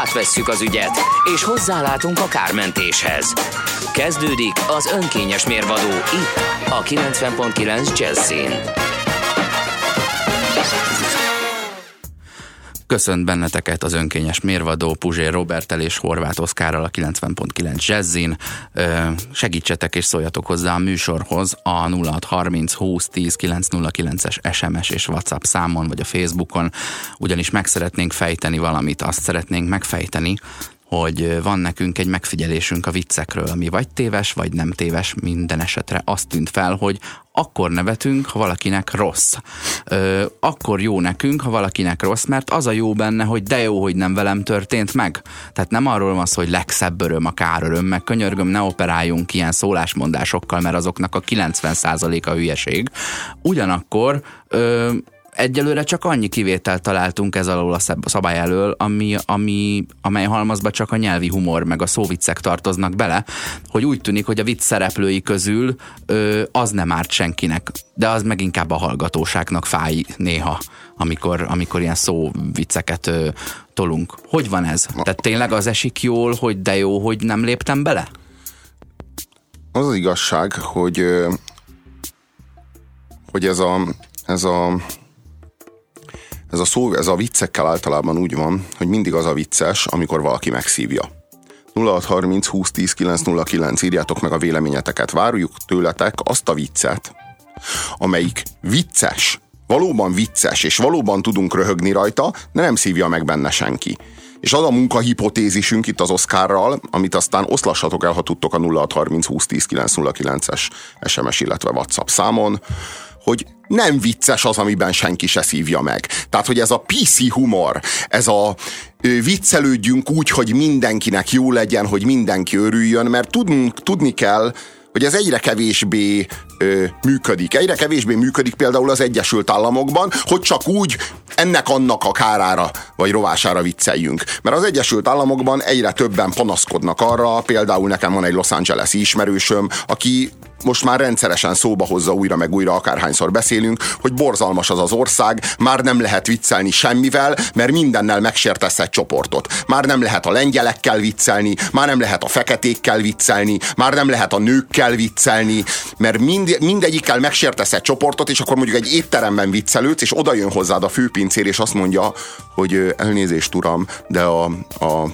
Átvesszük az ügyet, és hozzálátunk a kármentéshez. Kezdődik az önkényes mérvadó itt, a 90.9 Jazzin. Köszönt benneteket az önkényes mérvadó Puzsér Robertel és Horváth Oszkárral a 90.9 Jazzin. Segítsetek és szóljatok hozzá a műsorhoz a 0630 20 10 909-es SMS és WhatsApp számon vagy a Facebookon, ugyanis meg szeretnénk fejteni valamit, azt szeretnénk megfejteni, hogy van nekünk egy megfigyelésünk a viccekről, ami vagy téves, vagy nem téves, minden esetre azt tűnt fel, hogy akkor nevetünk, ha valakinek rossz. Ö, akkor jó nekünk, ha valakinek rossz, mert az a jó benne, hogy de jó, hogy nem velem történt meg. Tehát nem arról van szó, hogy legszebb öröm a káröröm, meg könyörgöm, ne operáljunk ilyen szólásmondásokkal, mert azoknak a 90%-a hülyeség. Ugyanakkor ö, egyelőre csak annyi kivételt találtunk ez alól a szabály elől, ami, ami, amely halmazba csak a nyelvi humor meg a szóviccek tartoznak bele, hogy úgy tűnik, hogy a vicc szereplői közül ö, az nem árt senkinek, de az meg inkább a hallgatóságnak fáj néha, amikor, amikor ilyen szóvicceket ö, tolunk. Hogy van ez? Tehát tényleg az esik jól, hogy de jó, hogy nem léptem bele? Az az igazság, hogy hogy ez a, ez a ez a szó, ez a viccekkel általában úgy van, hogy mindig az a vicces, amikor valaki megszívja. 0630 20 10 909 írjátok meg a véleményeteket. Várjuk tőletek azt a viccet, amelyik vicces, valóban vicces, és valóban tudunk röhögni rajta, de nem szívja meg benne senki. És az a munkahipotézisünk itt az Oszkárral, amit aztán oszlassatok el, ha tudtok a 0630 20 10 909-es SMS, illetve WhatsApp számon, hogy nem vicces az, amiben senki se szívja meg. Tehát, hogy ez a PC humor, ez a viccelődjünk úgy, hogy mindenkinek jó legyen, hogy mindenki örüljön, mert tudnunk, tudni kell, hogy ez egyre kevésbé ö, működik. Egyre kevésbé működik például az Egyesült Államokban, hogy csak úgy ennek-annak a kárára vagy rovására vicceljünk. Mert az Egyesült Államokban egyre többen panaszkodnak arra, például nekem van egy Los Angeles-i ismerősöm, aki most már rendszeresen szóba hozza újra meg újra, akárhányszor beszélünk, hogy borzalmas az az ország, már nem lehet viccelni semmivel, mert mindennel megsértesz egy csoportot. Már nem lehet a lengyelekkel viccelni, már nem lehet a feketékkel viccelni, már nem lehet a nőkkel viccelni, mert mind, mindegyikkel megsértesz egy csoportot, és akkor mondjuk egy étteremben viccelődsz, és oda jön hozzád a főpincér, és azt mondja, hogy elnézést uram, de a, a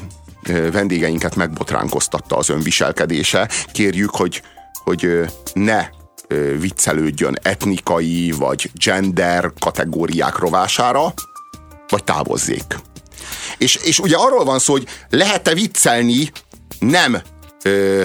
vendégeinket megbotránkoztatta az önviselkedése. Kérjük, hogy hogy ne viccelődjön etnikai vagy gender kategóriák rovására, vagy távozzék. És, és ugye arról van szó, hogy lehet-e viccelni nem ö,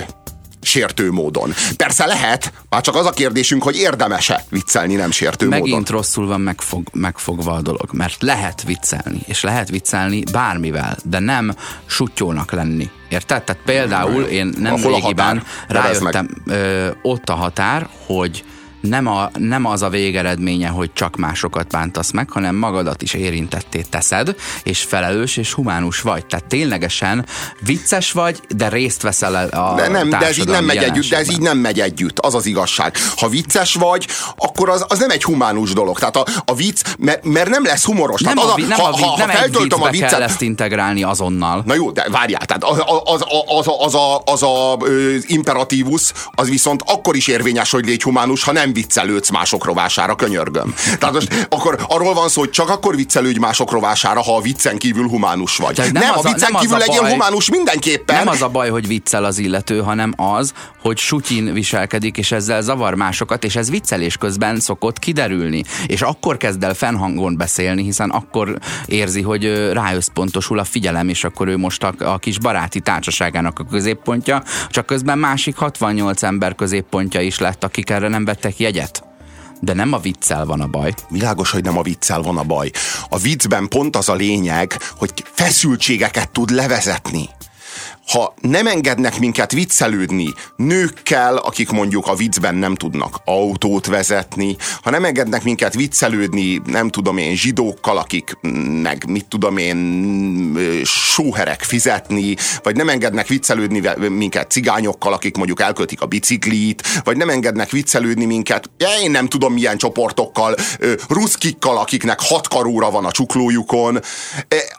sértő módon. Persze lehet, már csak az a kérdésünk, hogy érdemese viccelni nem sértő Megint módon. Megint rosszul van megfog, megfogva a dolog, mert lehet viccelni, és lehet viccelni bármivel, de nem sutyónak lenni. Érted? Tehát például én nem régiben rájöttem ö, ott a határ, hogy nem, a, nem az a végeredménye, hogy csak másokat bántasz meg, hanem magadat is érintetté teszed, és felelős és humánus vagy. Tehát ténylegesen vicces vagy, de részt veszel a de nem, de ez így nem megy együtt, de ez így nem megy együtt, az az igazság. Ha vicces vagy, akkor az, az nem egy humánus dolog. Tehát a, a vicc, mert, mert nem lesz humoros. Nem tehát az a, nem ha, a, ha, nem ha feltöltöm a viccet, kell ezt integrálni azonnal. Na jó, de várjál, tehát az, az, az, az, az, a, az a, az imperatívus, az viszont akkor is érvényes, hogy légy humánus, ha nem viccelődsz mások rovására, könyörgöm. Tehát most akkor arról van szó, hogy csak akkor viccelődj mások rovására, ha a viccen kívül humánus vagy. nem, nem a, a viccen a, nem kívül legyél baj, humánus mindenképpen. Nem az a baj, hogy viccel az illető, hanem az, hogy sutyin viselkedik, és ezzel zavar másokat, és ez viccelés közben szokott kiderülni. És akkor kezd el fennhangon beszélni, hiszen akkor érzi, hogy ráösszpontosul a figyelem, és akkor ő most a, a kis baráti társaságának a középpontja, csak közben másik 68 ember középpontja is lett, akik erre nem vettek jegyet. De nem a viccel van a baj. Világos, hogy nem a viccel van a baj. A viccben pont az a lényeg, hogy feszültségeket tud levezetni ha nem engednek minket viccelődni nőkkel, akik mondjuk a viccben nem tudnak autót vezetni, ha nem engednek minket viccelődni, nem tudom én, zsidókkal, akik meg mit tudom én, sóherek fizetni, vagy nem engednek viccelődni minket cigányokkal, akik mondjuk elköltik a biciklit, vagy nem engednek viccelődni minket, én nem tudom milyen csoportokkal, ruszkikkal, akiknek hat karóra van a csuklójukon.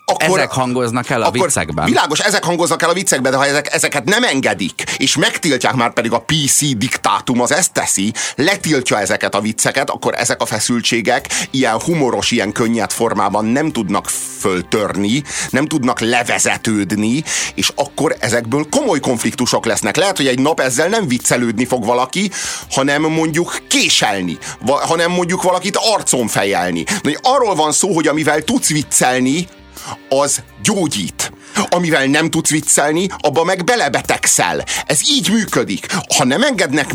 Akkor, ezek hangoznak el a akkor viccekben. Világos, ezek hangoznak el a viccekben, de ha ezek, ezeket nem engedik, és megtiltják már pedig a PC diktátum az ezt teszi, letiltja ezeket a vicceket, akkor ezek a feszültségek ilyen humoros, ilyen könnyed formában nem tudnak föltörni, nem tudnak levezetődni, és akkor ezekből komoly konfliktusok lesznek. Lehet, hogy egy nap ezzel nem viccelődni fog valaki, hanem mondjuk késelni, hanem mondjuk valakit arcon fejelni. Arról van szó, hogy amivel tudsz viccelni, az gyógyít amivel nem tudsz viccelni, abba meg belebetegszel. Ez így működik. Ha nem, engednek,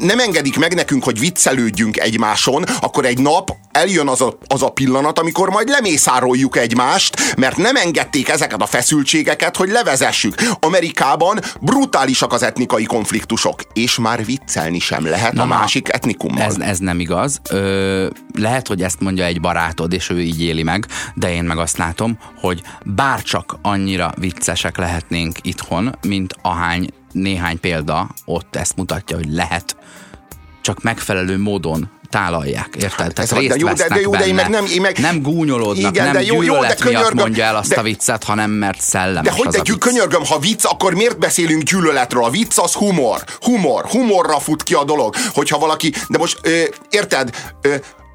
nem engedik meg nekünk, hogy viccelődjünk egymáson, akkor egy nap eljön az a, az a pillanat, amikor majd lemészároljuk egymást, mert nem engedték ezeket a feszültségeket, hogy levezessük. Amerikában brutálisak az etnikai konfliktusok, és már viccelni sem lehet Na, a másik etnikummal. Ez, ez nem igaz. Ö, lehet, hogy ezt mondja egy barátod, és ő így éli meg, de én meg azt látom, hogy bárcsak csak annyira viccesek lehetnénk itthon, mint ahány néhány példa ott ezt mutatja, hogy lehet, csak megfelelő módon tálalják, érted? Hát, Tehát részt de jó, de, de jó, de én meg nem, én meg... nem gúnyolódnak, Igen, nem de jó, jó, de könyörgöm, mondja el azt de, a viccet, hanem mert szellemes De hogy de vicc. könyörgöm, ha vicc, akkor miért beszélünk gyűlöletről? A vicc az humor. Humor. Humorra fut ki a dolog. Hogyha valaki, de most ö, érted, ö,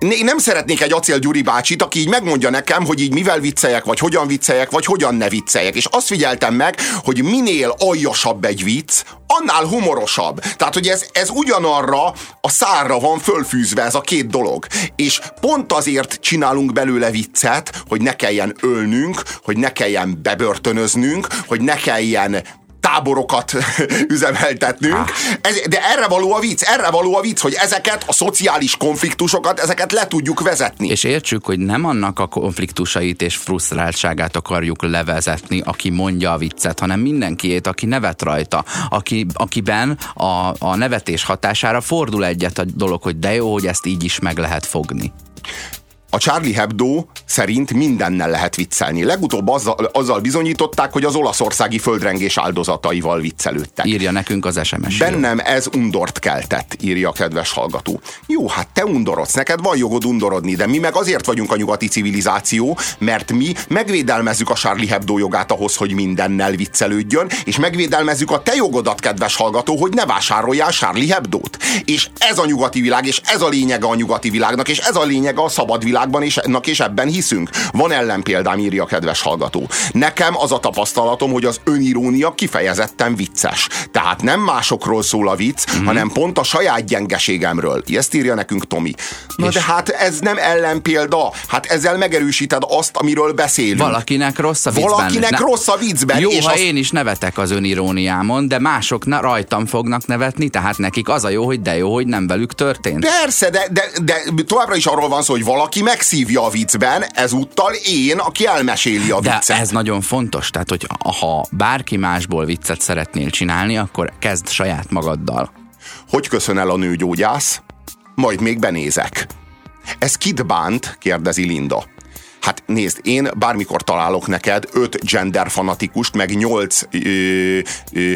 én nem szeretnék egy Acél Gyuri bácsit, aki így megmondja nekem, hogy így mivel vicceljek, vagy hogyan vicceljek, vagy hogyan ne vicceljek. És azt figyeltem meg, hogy minél aljasabb egy vicc, annál humorosabb. Tehát, hogy ez, ez ugyanarra a szárra van fölfűzve ez a két dolog. És pont azért csinálunk belőle viccet, hogy ne kelljen ölnünk, hogy ne kelljen bebörtönöznünk, hogy ne kelljen táborokat üzemeltetnünk. Ah. Ez, de erre való a vicc, erre való a vicc, hogy ezeket a szociális konfliktusokat, ezeket le tudjuk vezetni. És értsük, hogy nem annak a konfliktusait és frusztráltságát akarjuk levezetni, aki mondja a viccet, hanem mindenkiét, aki nevet rajta, aki, akiben a, a nevetés hatására fordul egyet a dolog, hogy de jó, hogy ezt így is meg lehet fogni. A Charlie Hebdo szerint mindennel lehet viccelni. Legutóbb azzal, azzal bizonyították, hogy az olaszországi földrengés áldozataival viccelődtek. Írja nekünk az SMS. Bennem ez undort keltett, írja a kedves hallgató. Jó, hát te undorodsz, neked van jogod undorodni, de mi meg azért vagyunk a nyugati civilizáció, mert mi megvédelmezzük a Charlie Hebdo jogát ahhoz, hogy mindennel viccelődjön, és megvédelmezzük a te jogodat, kedves hallgató, hogy ne vásároljál Charlie Hebdót. És ez a nyugati világ, és ez a lényege a nyugati világnak, és ez a lényege a szabad világ világban, és, és ebben hiszünk. Van ellenpéldám, írja a kedves hallgató. Nekem az a tapasztalatom, hogy az önirónia kifejezetten vicces. Tehát nem másokról szól a vicc, mm-hmm. hanem pont a saját gyengeségemről. Ezt írja nekünk Tomi. Na és de hát ez nem ellenpélda. Hát ezzel megerősíted azt, amiről beszélünk. Valakinek rossz a viccben. Valakinek ne, rossz a viccben. Jó, és ha az... én is nevetek az öniróniámon, de mások na, rajtam fognak nevetni, tehát nekik az a jó, hogy de jó, hogy nem velük történt. Persze, de, de, de továbbra is arról van szó, hogy valaki megszívja a viccben, ezúttal én, aki elmeséli a viccet. De ez nagyon fontos, tehát hogy ha bárki másból viccet szeretnél csinálni, akkor kezd saját magaddal. Hogy köszön el a nőgyógyász? Majd még benézek. Ez kit bánt? kérdezi Linda. Hát nézd, én bármikor találok neked öt gender fanatikust, meg nyolc ö, ö,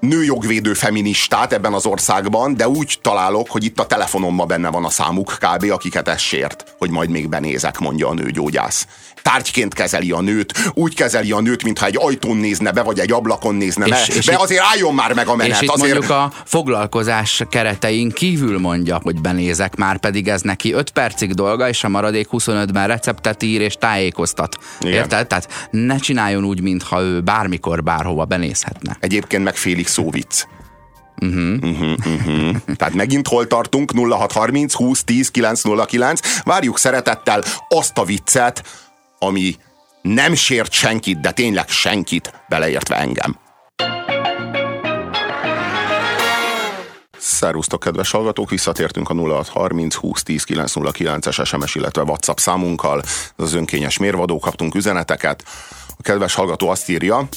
nőjogvédő feministát ebben az országban, de úgy találok, hogy itt a telefonomban benne van a számuk kb., akiket ez sért, hogy majd még benézek, mondja a nőgyógyász tárgyként kezeli a nőt, úgy kezeli a nőt, mintha egy ajtón nézne be, vagy egy ablakon nézne és, be, és be azért álljon már meg a menet. És itt azért... mondjuk a foglalkozás keretein kívül mondja, hogy benézek, már pedig ez neki 5 percig dolga, és a maradék 25-ben receptet ír és tájékoztat. Igen. Érted? Tehát ne csináljon úgy, mintha ő bármikor, bárhova benézhetne. Egyébként meg félig szóvic. Uh-huh. Uh-huh, uh-huh. Tehát megint hol tartunk? 0630 20 10 909. Várjuk szeretettel azt a viccet, ami nem sért senkit, de tényleg senkit, beleértve engem. Szerusztok, kedves hallgatók, visszatértünk a 0630 20 10 909-es SMS, illetve WhatsApp számunkkal. Az önkényes mérvadó, kaptunk üzeneteket. A kedves hallgató azt írja,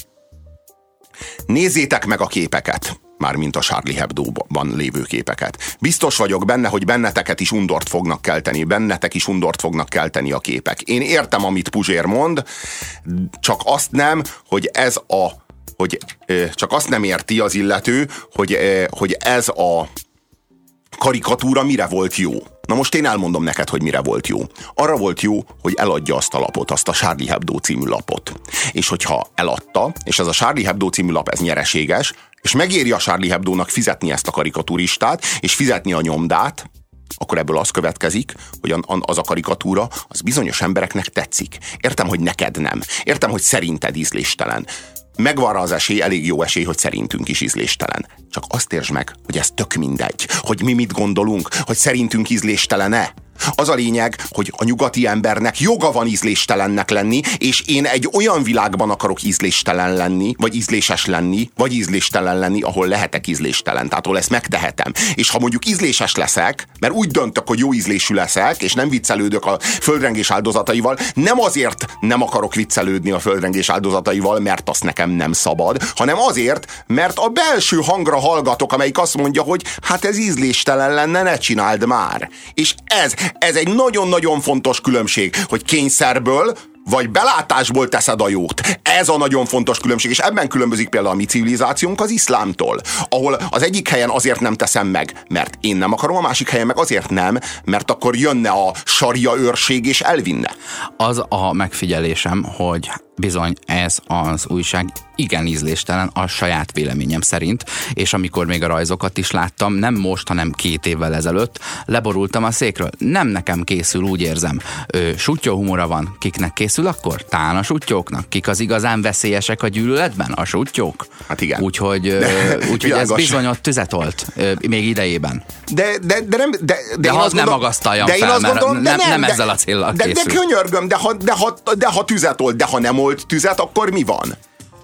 Nézzétek meg a képeket mármint a Charlie Hebdo-ban lévő képeket. Biztos vagyok benne, hogy benneteket is undort fognak kelteni, bennetek is undort fognak kelteni a képek. Én értem, amit Puzsér mond, csak azt nem, hogy ez a hogy csak azt nem érti az illető, hogy, hogy ez a karikatúra mire volt jó. Na most én elmondom neked, hogy mire volt jó. Arra volt jó, hogy eladja azt a lapot, azt a Charlie Hebdo című lapot. És hogyha eladta, és ez a Charlie Hebdo című lap, ez nyereséges, és megéri a Charlie Hebdo-nak fizetni ezt a karikaturistát, és fizetni a nyomdát, akkor ebből az következik, hogy az a karikatúra az bizonyos embereknek tetszik. Értem, hogy neked nem. Értem, hogy szerinted ízléstelen megvan az esély, elég jó esély, hogy szerintünk is ízléstelen. Csak azt értsd meg, hogy ez tök mindegy, hogy mi mit gondolunk, hogy szerintünk ízléstelene. Az a lényeg, hogy a nyugati embernek joga van ízléstelennek lenni, és én egy olyan világban akarok ízléstelen lenni, vagy ízléses lenni, vagy ízléstelen lenni, ahol lehetek ízléstelen, tehát ahol ezt megtehetem. És ha mondjuk ízléses leszek, mert úgy döntök, hogy jó ízlésű leszek, és nem viccelődök a földrengés áldozataival, nem azért nem akarok viccelődni a földrengés áldozataival, mert azt nekem nem szabad, hanem azért, mert a belső hangra hallgatok, amelyik azt mondja, hogy hát ez ízléstelen lenne, ne csináld már. És ez, ez egy nagyon-nagyon fontos különbség, hogy kényszerből vagy belátásból teszed a jót. Ez a nagyon fontos különbség, és ebben különbözik például a mi civilizációnk az iszlámtól, ahol az egyik helyen azért nem teszem meg, mert én nem akarom, a másik helyen meg azért nem, mert akkor jönne a sarja őrség és elvinne. Az a megfigyelésem, hogy bizony ez az újság igen ízléstelen a saját véleményem szerint, és amikor még a rajzokat is láttam, nem most, hanem két évvel ezelőtt, leborultam a székről. Nem nekem készül, úgy érzem. Sutyó humora van, kiknek készül akkor? Tán a sutyóknak. Kik az igazán veszélyesek a gyűlöletben? A sutyók? Hát igen. Úgyhogy, úgyhogy ez bizony ott tüzet volt, még idejében. De, de, de, nem, de, de, de én azt nem magasztaljam de én fel, azt gondolom, mert de nem, nem, nem ezzel a célral de. De, de könyörgöm, de ha, de, ha, de ha tüzet olt, de ha nem olt tüzet, akkor mi van?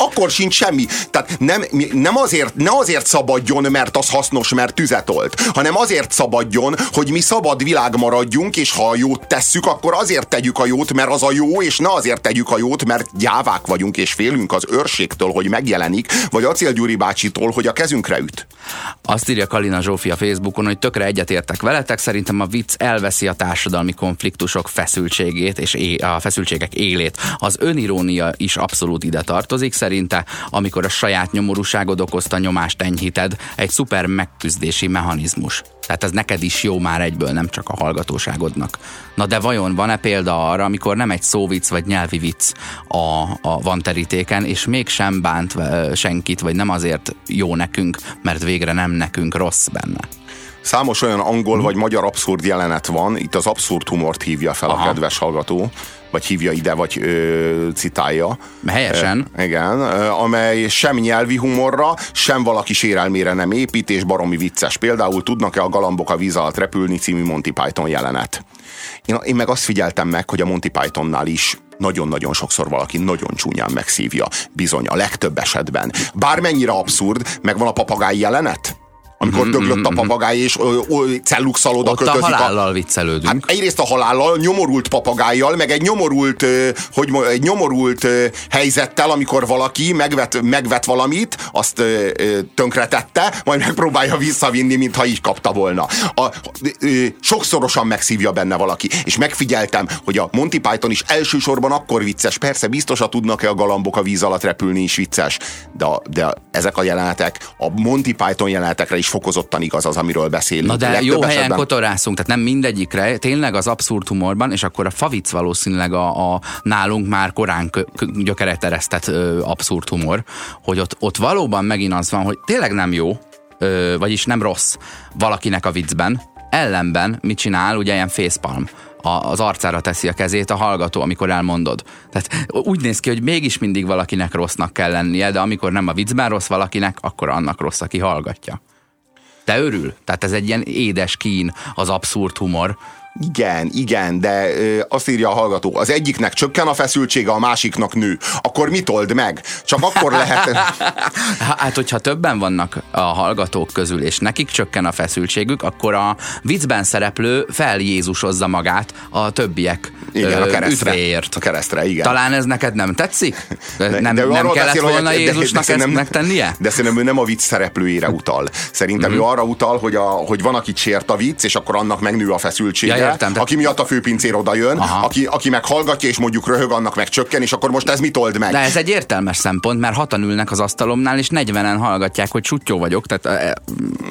Akkor sincs semmi. Tehát nem, nem azért, ne azért szabadjon, mert az hasznos, mert tüzet olt, hanem azért szabadjon, hogy mi szabad világ maradjunk, és ha a jót tesszük, akkor azért tegyük a jót, mert az a jó, és ne azért tegyük a jót, mert gyávák vagyunk, és félünk az őrségtől, hogy megjelenik, vagy Acél Gyuri bácsitól, hogy a kezünkre üt. Azt írja Kalina Zsófi a Facebookon, hogy tökre egyetértek veletek, szerintem a vicc elveszi a társadalmi konfliktusok feszültségét és a feszültségek élét. Az önirónia is abszolút ide tartozik, szerinte, amikor a saját nyomorúságod okozta nyomást enyhíted, egy szuper megküzdési mechanizmus. Tehát ez neked is jó már egyből, nem csak a hallgatóságodnak. Na de vajon van-e példa arra, amikor nem egy szóvic vagy nyelvi vicc a, a van terítéken, és mégsem bánt senkit, vagy nem azért jó nekünk, mert végre nem nekünk rossz benne? Számos olyan angol vagy magyar abszurd jelenet van, itt az abszurd humort hívja fel Aha. a kedves hallgató, vagy hívja ide, vagy ö, citálja. Helyesen. E, igen, amely sem nyelvi humorra, sem valaki sérelmére nem épít, és baromi vicces. Például tudnak-e a galambok a víz alatt repülni című Monty Python jelenet. Én, én meg azt figyeltem meg, hogy a Monty Pythonnál is nagyon-nagyon sokszor valaki nagyon csúnyán megszívja. Bizony, a legtöbb esetben. Bármennyire abszurd, megvan a papagáj jelenet? Amikor mm-hmm, döglött a mm-hmm. papagáj, és celluxaloda kötözik. a halállal a, viccelődünk. Hát egyrészt a halállal, nyomorult papagájjal, meg egy nyomorult, hogy egy nyomorult helyzettel, amikor valaki megvet, megvet valamit, azt tönkretette, majd megpróbálja visszavinni, mintha így kapta volna. A, sokszorosan megszívja benne valaki, és megfigyeltem, hogy a Monty Python is elsősorban akkor vicces. Persze, biztos, tudnak-e a galambok a víz alatt repülni is vicces, de, de ezek a jelenetek, a Monty Python jelenetekre is fokozottan igaz az, amiről beszélünk. Na de Legtöbb jó helyen esetben... kotorászunk, tehát nem mindegyikre, tényleg az abszurd humorban, és akkor a favic valószínűleg a, a nálunk már korán gyökeret eresztett ö, abszurd humor, hogy ott, ott valóban megint az van, hogy tényleg nem jó, ö, vagyis nem rossz valakinek a viccben, ellenben mit csinál, ugye ilyen facepalm az arcára teszi a kezét a hallgató, amikor elmondod. Tehát úgy néz ki, hogy mégis mindig valakinek rossznak kell lennie, de amikor nem a viccben rossz valakinek, akkor annak rossz, aki hallgatja. Te örül? Tehát ez egy ilyen édes kín, az abszurd humor, Igen, igen, de ö, azt írja a hallgató, az egyiknek csökken a feszültsége, a másiknak nő. Akkor mit old meg? Csak akkor lehet... hát, hogyha többen vannak a hallgatók közül, és nekik csökken a feszültségük, akkor a viccben szereplő feljézusozza magát a többiek igen, a keresztre, üdvéért. A keresztre, igen. Talán ez neked nem tetszik? De, nem, de nem kellett beszél, volna hogy, Jézusnak de, de, ezt megtennie? De szerintem ő nem a vicc szereplőjére utal. Szerintem mm-hmm. ő arra utal, hogy, a, hogy van, akit sért a vicc, és akkor annak megnő a feszültsége. Ja, értem, aki miatt a főpincér oda jön, aki, aki meg hallgatja, és mondjuk röhög, annak meg csökken, és akkor most ez mit old meg? De ez egy értelmes szempont, mert hatan ülnek az asztalomnál, és 40-en hallgatják, hogy sutyó vagyok. Tehát,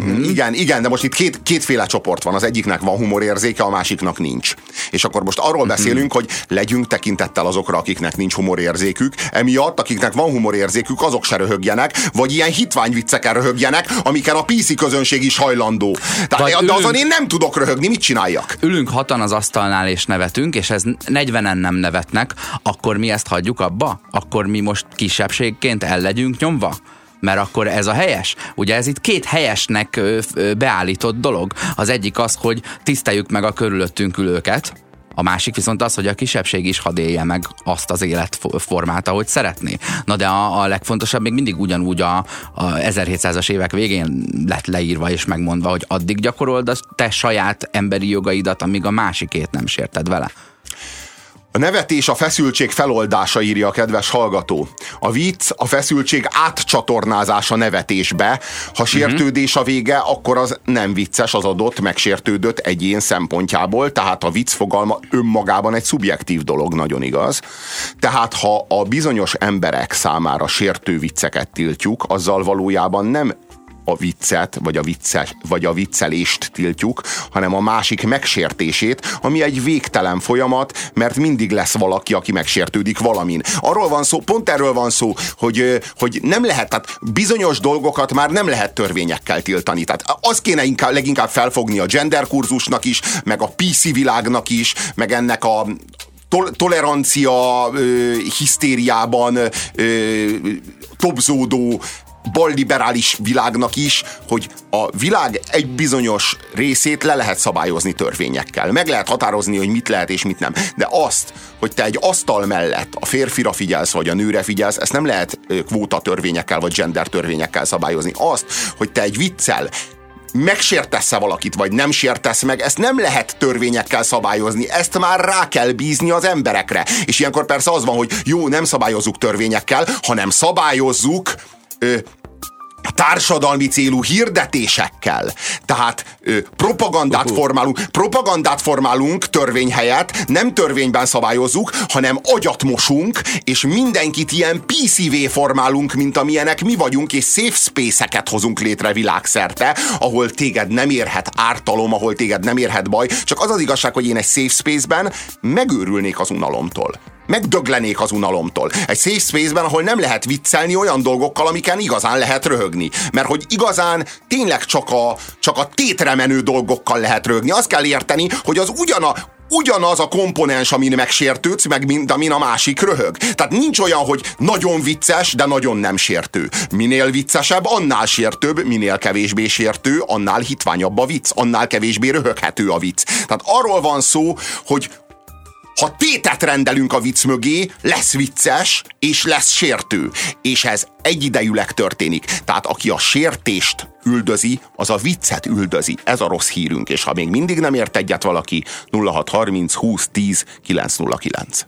mm. Igen, igen, de most itt két, kétféle csoport van. Az egyiknek van humorérzéke, a másiknak nincs. És akkor most arról mhm. beszélünk, hogy legyünk tekintettel azokra, akiknek nincs humorérzékük. Emiatt, akiknek van humorérzékük, azok se röhögjenek, vagy ilyen hitványviccekkel röhögjenek, amiken a PC közönség is hajlandó. Tehát, de azon én nem tudok röhögni, mit csináljak? Ülünk hatan az asztalnál és nevetünk, és ez 40-en nem nevetnek, akkor mi ezt hagyjuk abba? Akkor mi most kisebbségként el legyünk nyomva? mert akkor ez a helyes. Ugye ez itt két helyesnek beállított dolog. Az egyik az, hogy tiszteljük meg a körülöttünk ülőket, a másik viszont az, hogy a kisebbség is hadd élje meg azt az életformát, ahogy szeretné. Na de a, a legfontosabb még mindig ugyanúgy a, a 1700-as évek végén lett leírva és megmondva, hogy addig gyakorold a te saját emberi jogaidat, amíg a másikét nem sérted vele. Nevetés a feszültség feloldása, írja a kedves hallgató. A vicc a feszültség átcsatornázása nevetésbe. Ha sértődés a vége, akkor az nem vicces az adott, megsértődött egyén szempontjából, tehát a vicc fogalma önmagában egy szubjektív dolog, nagyon igaz. Tehát ha a bizonyos emberek számára sértő vicceket tiltjuk, azzal valójában nem a viccet, vagy a, vicces, vagy a viccelést tiltjuk, hanem a másik megsértését, ami egy végtelen folyamat, mert mindig lesz valaki, aki megsértődik valamin. Arról van szó, pont erről van szó, hogy, hogy nem lehet, tehát bizonyos dolgokat már nem lehet törvényekkel tiltani. Tehát az kéne inkább, leginkább felfogni a gender kurzusnak is, meg a PC világnak is, meg ennek a, tol- tolerancia ö, hisztériában ö, tobzódó balliberális világnak is, hogy a világ egy bizonyos részét le lehet szabályozni törvényekkel. Meg lehet határozni, hogy mit lehet és mit nem. De azt, hogy te egy asztal mellett a férfira figyelsz, vagy a nőre figyelsz, ezt nem lehet kvóta törvényekkel, vagy gender törvényekkel szabályozni. Azt, hogy te egy viccel megsértesz-e valakit, vagy nem sértesz meg, ezt nem lehet törvényekkel szabályozni, ezt már rá kell bízni az emberekre. És ilyenkor persze az van, hogy jó, nem szabályozzuk törvényekkel, hanem szabályozzuk ö, társadalmi célú hirdetésekkel. Tehát ö, propagandát uh-huh. formálunk, propagandát formálunk törvény helyett, nem törvényben szabályozzuk, hanem agyat mosunk, és mindenkit ilyen PCV formálunk, mint amilyenek mi vagyunk, és safe space-eket hozunk létre világszerte, ahol téged nem érhet ártalom, ahol téged nem érhet baj. Csak az az igazság, hogy én egy safe space-ben megőrülnék az unalomtól megdöglenék az unalomtól. Egy safe space-ben, ahol nem lehet viccelni olyan dolgokkal, amiken igazán lehet röhögni. Mert hogy igazán tényleg csak a, csak a tétre menő dolgokkal lehet röhögni. Azt kell érteni, hogy az ugyana, ugyanaz a komponens, amin megsértődsz, meg mint amin a másik röhög. Tehát nincs olyan, hogy nagyon vicces, de nagyon nem sértő. Minél viccesebb, annál sértőbb, minél kevésbé sértő, annál hitványabb a vicc, annál kevésbé röhöghető a vicc. Tehát arról van szó, hogy ha tétet rendelünk a vicc mögé, lesz vicces, és lesz sértő. És ez egyidejűleg történik. Tehát aki a sértést üldözi, az a viccet üldözi. Ez a rossz hírünk. És ha még mindig nem ért egyet valaki, 0630 20 10 909.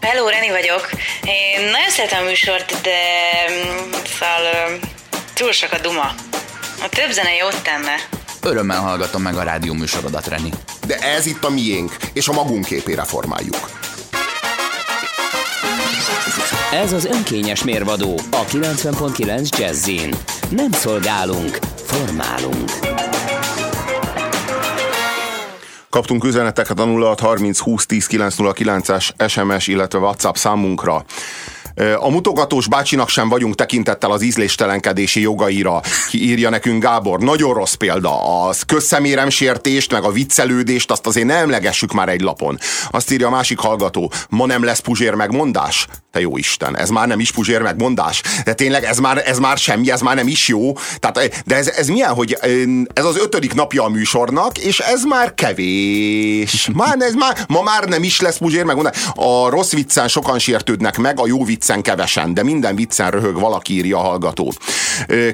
Hello, Reni vagyok. Én nagyon szeretem a műsort, de szóval túl sok a duma. A több zene jót tenne. Örömmel hallgatom meg a rádió műsorodat, Reni. De ez itt a miénk, és a magunk képére formáljuk. Ez az önkényes mérvadó a 90.9 Jazzin. Nem szolgálunk, formálunk. Kaptunk üzeneteket a 0630 20 10 909-es SMS, illetve WhatsApp számunkra. A mutogatós bácsinak sem vagyunk tekintettel az ízléstelenkedési jogaira, ki írja nekünk Gábor. Nagyon rossz példa. A közszeméremsértést, meg a viccelődést, azt azért ne emlegessük már egy lapon. Azt írja a másik hallgató. Ma nem lesz puzsér megmondás? Te jó Isten, ez már nem is puzsér megmondás. De tényleg ez már, ez már semmi, ez már nem is jó. Tehát, de ez, ez milyen, hogy ez az ötödik napja a műsornak, és ez már kevés. Már, ez már, ma már nem is lesz puzsér megmondás. A rossz viccen sokan sértődnek meg, a jó viccen kevesen, de minden viccen röhög valaki írja a hallgató.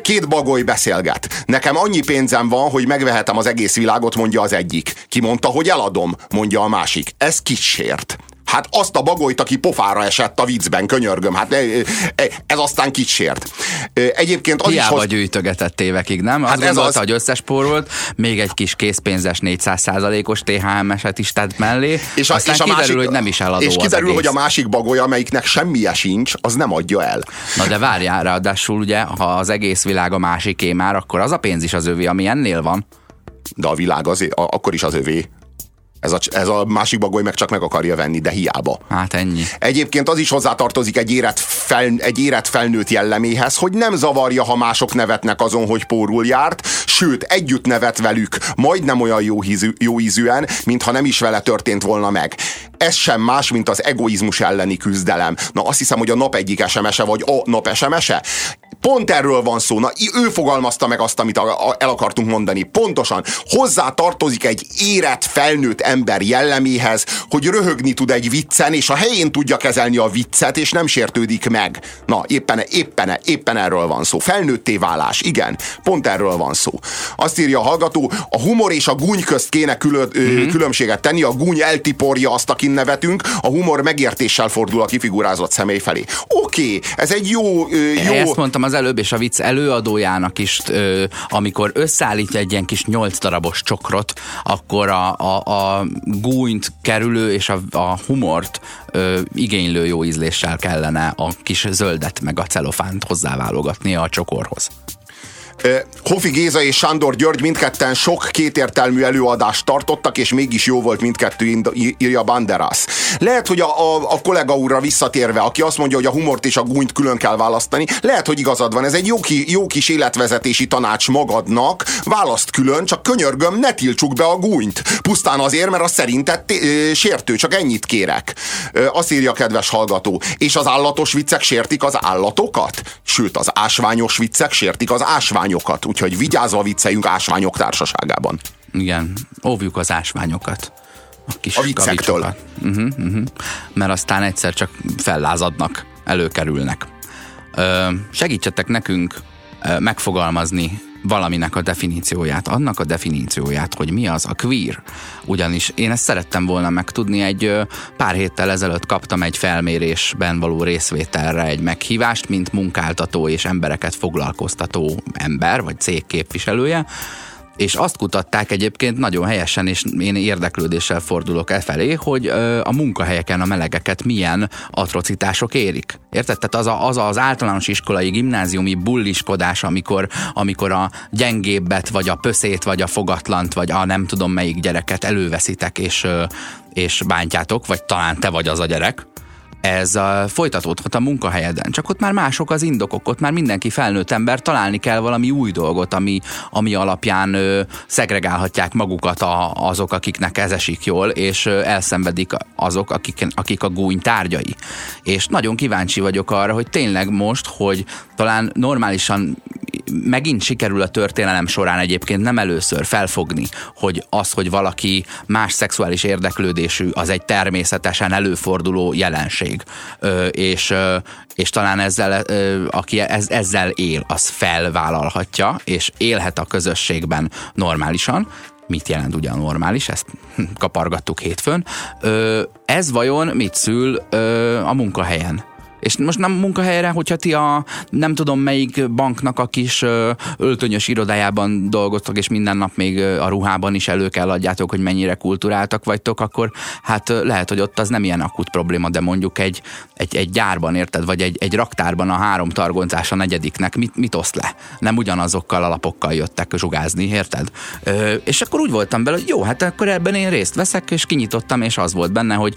Két bagoly beszélget. Nekem annyi pénzem van, hogy megvehetem az egész világot, mondja az egyik. Ki mondta, hogy eladom, mondja a másik. Ez kicsért. Hát azt a bagolyt, aki pofára esett a viccben, könyörgöm. Hát ez aztán kicsért. Egyébként az Hiába is hoz... gyűjtögetett évekig, nem? Hát Azt ez gondolta, az... hogy összespórolt, még egy kis készpénzes 400%-os THM-eset is tett mellé, és, a, aztán és a kiderül, másik, hogy nem is eladó És kiderül, hogy a másik bagoly, amelyiknek semmije sincs, az nem adja el. Na de várjál, ráadásul ugye, ha az egész világ a másiké már, akkor az a pénz is az övé, ami ennél van. De a világ azért, akkor is az övé. Ez a, ez a másik bagoly meg csak meg akarja venni, de hiába. Hát ennyi. Egyébként az is hozzátartozik egy érett, fel, egy érett felnőtt jelleméhez, hogy nem zavarja, ha mások nevetnek azon, hogy pórul járt, sőt, együtt nevet velük, majdnem olyan jó, hízű, jó ízűen, mintha nem is vele történt volna meg. Ez sem más, mint az egoizmus elleni küzdelem. Na azt hiszem, hogy a nap egyik SMS-e, vagy a nap SMS-e Pont erről van szó. Na, ő fogalmazta meg azt, amit el akartunk mondani. Pontosan. Hozzá tartozik egy érett, felnőtt ember jelleméhez, hogy röhögni tud egy viccen, és a helyén tudja kezelni a viccet, és nem sértődik meg. Na, éppen, éppen, éppen erről van szó. Felnőtté válás. Igen, pont erről van szó. Azt írja a hallgató, a humor és a gúny közt kéne külön, mm-hmm. különbséget tenni. A gúny eltiporja azt, akin nevetünk, a humor megértéssel fordul a kifigurázott személy felé. Oké, okay, ez egy jó... jó... Ezt mondtam az előbb, és a vicc előadójának is, ö, amikor összeállítja egy ilyen kis nyolc darabos csokrot, akkor a, a, a gúnyt kerülő és a, a humort ö, igénylő jó ízléssel kellene a kis zöldet meg a celofánt hozzáválogatni a csokorhoz. Hofi Géza és Sándor György mindketten sok kétértelmű előadást tartottak, és mégis jó volt mindkettő, írja Banderas. Lehet, hogy a, a, a kollega úrra visszatérve, aki azt mondja, hogy a humort és a gúnyt külön kell választani, lehet, hogy igazad van. Ez egy jó, ki, jó kis életvezetési tanács magadnak. Választ külön, csak könyörgöm, ne tiltsuk be a gúnyt. Pusztán azért, mert a szerintet sértő, csak ennyit kérek. Azt írja a kedves hallgató. És az állatos viccek sértik az állatokat? Sőt, az ásványos viccek sértik az ásványos ásványokat, úgyhogy vigyázva vicceljünk ásványok társaságában. Igen, óvjuk az ásványokat. A, kis a viccektől. Uh-huh, uh-huh. Mert aztán egyszer csak fellázadnak, előkerülnek. Ö, segítsetek nekünk megfogalmazni valaminek a definícióját, annak a definícióját, hogy mi az a queer. Ugyanis én ezt szerettem volna megtudni, egy pár héttel ezelőtt kaptam egy felmérésben való részvételre egy meghívást, mint munkáltató és embereket foglalkoztató ember, vagy cég képviselője, és azt kutatták egyébként nagyon helyesen, és én érdeklődéssel fordulok e felé, hogy a munkahelyeken a melegeket milyen atrocitások érik. Érted? Tehát az, a, az az általános iskolai gimnáziumi bulliskodás, amikor, amikor a gyengébbet, vagy a pöszét, vagy a fogatlant, vagy a nem tudom melyik gyereket előveszitek, és, és bántjátok, vagy talán te vagy az a gyerek, ez a, folytatódhat a munkahelyeden. Csak ott már mások az indokok, ott már mindenki felnőtt ember, találni kell valami új dolgot, ami, ami alapján ö, szegregálhatják magukat a, azok, akiknek ez esik jól, és ö, elszenvedik azok, akik, akik a gúny tárgyai. És nagyon kíváncsi vagyok arra, hogy tényleg most, hogy talán normálisan megint sikerül a történelem során egyébként nem először felfogni, hogy az, hogy valaki más szexuális érdeklődésű, az egy természetesen előforduló jelenség. Ö, és, ö, és talán ezzel, ö, aki ez, ezzel él, az felvállalhatja, és élhet a közösségben normálisan, mit jelent ugyan normális, ezt kapargattuk hétfőn. Ö, ez vajon mit szül ö, a munkahelyen? És most nem munkahelyre, hogyha ti a nem tudom melyik banknak a kis öltönyös irodájában dolgoztok, és minden nap még a ruhában is elő kell adjátok, hogy mennyire kulturáltak vagytok, akkor hát lehet, hogy ott az nem ilyen akut probléma, de mondjuk egy, egy, egy gyárban, érted, vagy egy, egy raktárban a három targoncás a negyediknek mit, mit oszt le? Nem ugyanazokkal a lapokkal jöttek zsugázni, érted? Ö, és akkor úgy voltam bele, hogy jó, hát akkor ebben én részt veszek, és kinyitottam, és az volt benne, hogy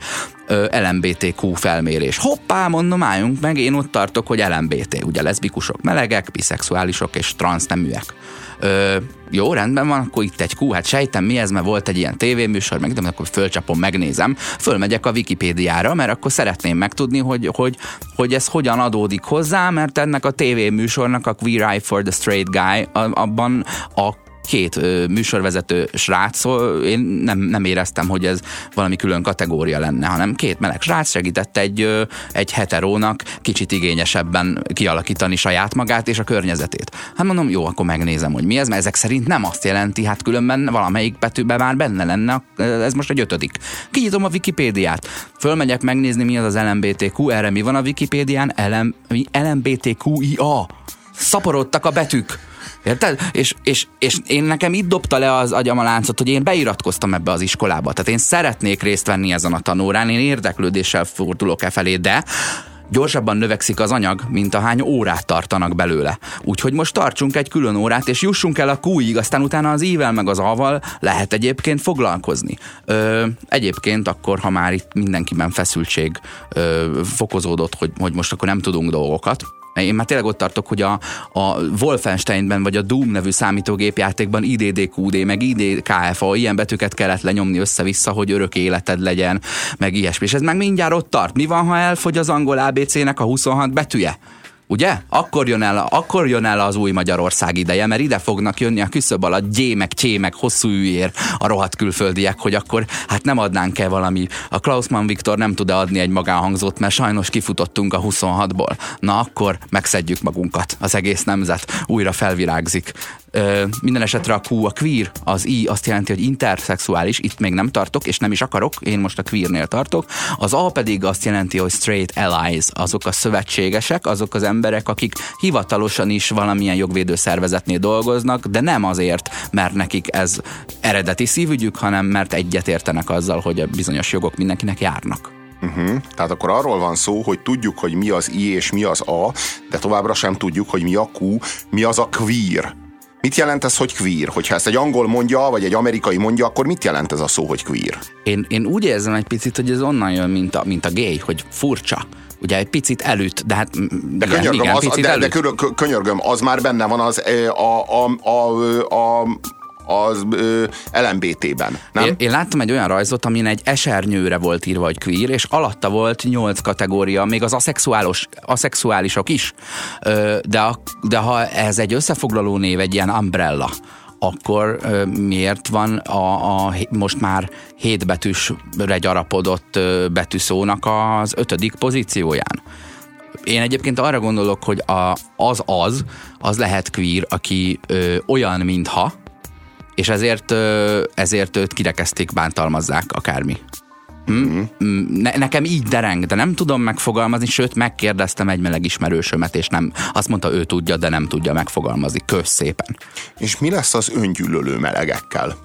ö, LMBTQ felmérés. Hoppá, mondom, állj álljunk meg, én ott tartok, hogy LMBT, ugye leszbikusok, melegek, biszexuálisok és transzneműek. Ö, jó, rendben van, akkor itt egy kú, hát sejtem mi ez, mert volt egy ilyen tévéműsor, meg de akkor fölcsapom, megnézem, fölmegyek a Wikipédiára, mert akkor szeretném megtudni, hogy, hogy, hogy ez hogyan adódik hozzá, mert ennek a tévéműsornak a Queer Eye for the Straight Guy, abban a két műsorvezető srác, szóval én nem, nem éreztem, hogy ez valami külön kategória lenne, hanem két meleg srác segített egy, egy heterónak kicsit igényesebben kialakítani saját magát és a környezetét. Hát mondom, jó, akkor megnézem, hogy mi ez, mert ezek szerint nem azt jelenti, hát különben valamelyik betűben már benne lenne, ez most egy ötödik. Kinyitom a Wikipédiát, fölmegyek megnézni, mi az az LMBTQ, erre mi van a Wikipédián, LM, LMBTQIA. Szaporodtak a betűk Érted? És, és, és én nekem itt dobta le az agyam a láncot, hogy én beiratkoztam ebbe az iskolába. Tehát én szeretnék részt venni ezen a tanórán, én érdeklődéssel fordulok e felé, de gyorsabban növekszik az anyag, mint ahány órát tartanak belőle. Úgyhogy most tartsunk egy külön órát, és jussunk el a kúig, aztán utána az ível meg az aval lehet egyébként foglalkozni. Ö, egyébként akkor, ha már itt mindenkiben feszültség ö, fokozódott, hogy, hogy most akkor nem tudunk dolgokat, én már tényleg ott tartok, hogy a, a Wolfensteinben vagy a Doom nevű számítógépjátékban IDDQD, meg IDKFA, ilyen betűket kellett lenyomni össze-vissza, hogy örök életed legyen, meg ilyesmi. És ez meg mindjárt ott tart. Mi van, ha elfogy az angol ABC-nek a 26 betűje? Ugye? Akkor jön, el, akkor jön el az új Magyarország ideje, mert ide fognak jönni a küszöb alatt gyémek, csémek, hosszú üjér a rohadt külföldiek, hogy akkor hát nem adnánk-e valami. A Klausmann Viktor nem tud adni egy magánhangzót, mert sajnos kifutottunk a 26-ból. Na akkor megszedjük magunkat. Az egész nemzet újra felvirágzik. Ö, minden esetre a Q, a queer, az I azt jelenti, hogy interszexuális, itt még nem tartok, és nem is akarok, én most a queernél tartok. Az A pedig azt jelenti, hogy straight allies, azok a szövetségesek, azok az emberek, akik hivatalosan is valamilyen jogvédő szervezetnél dolgoznak, de nem azért, mert nekik ez eredeti szívügyük, hanem mert egyetértenek azzal, hogy a bizonyos jogok mindenkinek járnak. Uh-huh. Tehát akkor arról van szó, hogy tudjuk, hogy mi az I és mi az A, de továbbra sem tudjuk, hogy mi a Q, mi az a queer. Mit jelent ez, hogy queer? Hogyha ezt egy angol mondja, vagy egy amerikai mondja, akkor mit jelent ez a szó, hogy queer? Én, én úgy érzem egy picit, hogy ez onnan jön, mint a, mint a gay, hogy furcsa. Ugye egy picit előtt, de hát de igen, könyörgöm, igen, az, picit de, előtt. de könyörgöm, az már benne van az a, a, a, a, a az LMBT-ben, nem? Én, én láttam egy olyan rajzot, amin egy esernyőre volt írva, hogy queer, és alatta volt nyolc kategória, még az aszexuális, aszexuálisok is. De, de ha ez egy összefoglaló név, egy ilyen umbrella, akkor ö, miért van a, a most már hétbetűsre gyarapodott ö, betűszónak az ötödik pozícióján? Én egyébként arra gondolok, hogy a, az az, az lehet queer, aki ö, olyan, mintha, és ezért, ezért őt kirekezték, bántalmazzák akármi. Hm? Ne, nekem így dereng, de nem tudom megfogalmazni, sőt megkérdeztem egy meleg ismerősömet, és nem, azt mondta, ő tudja, de nem tudja megfogalmazni. Kösz szépen. És mi lesz az öngyűlölő melegekkel?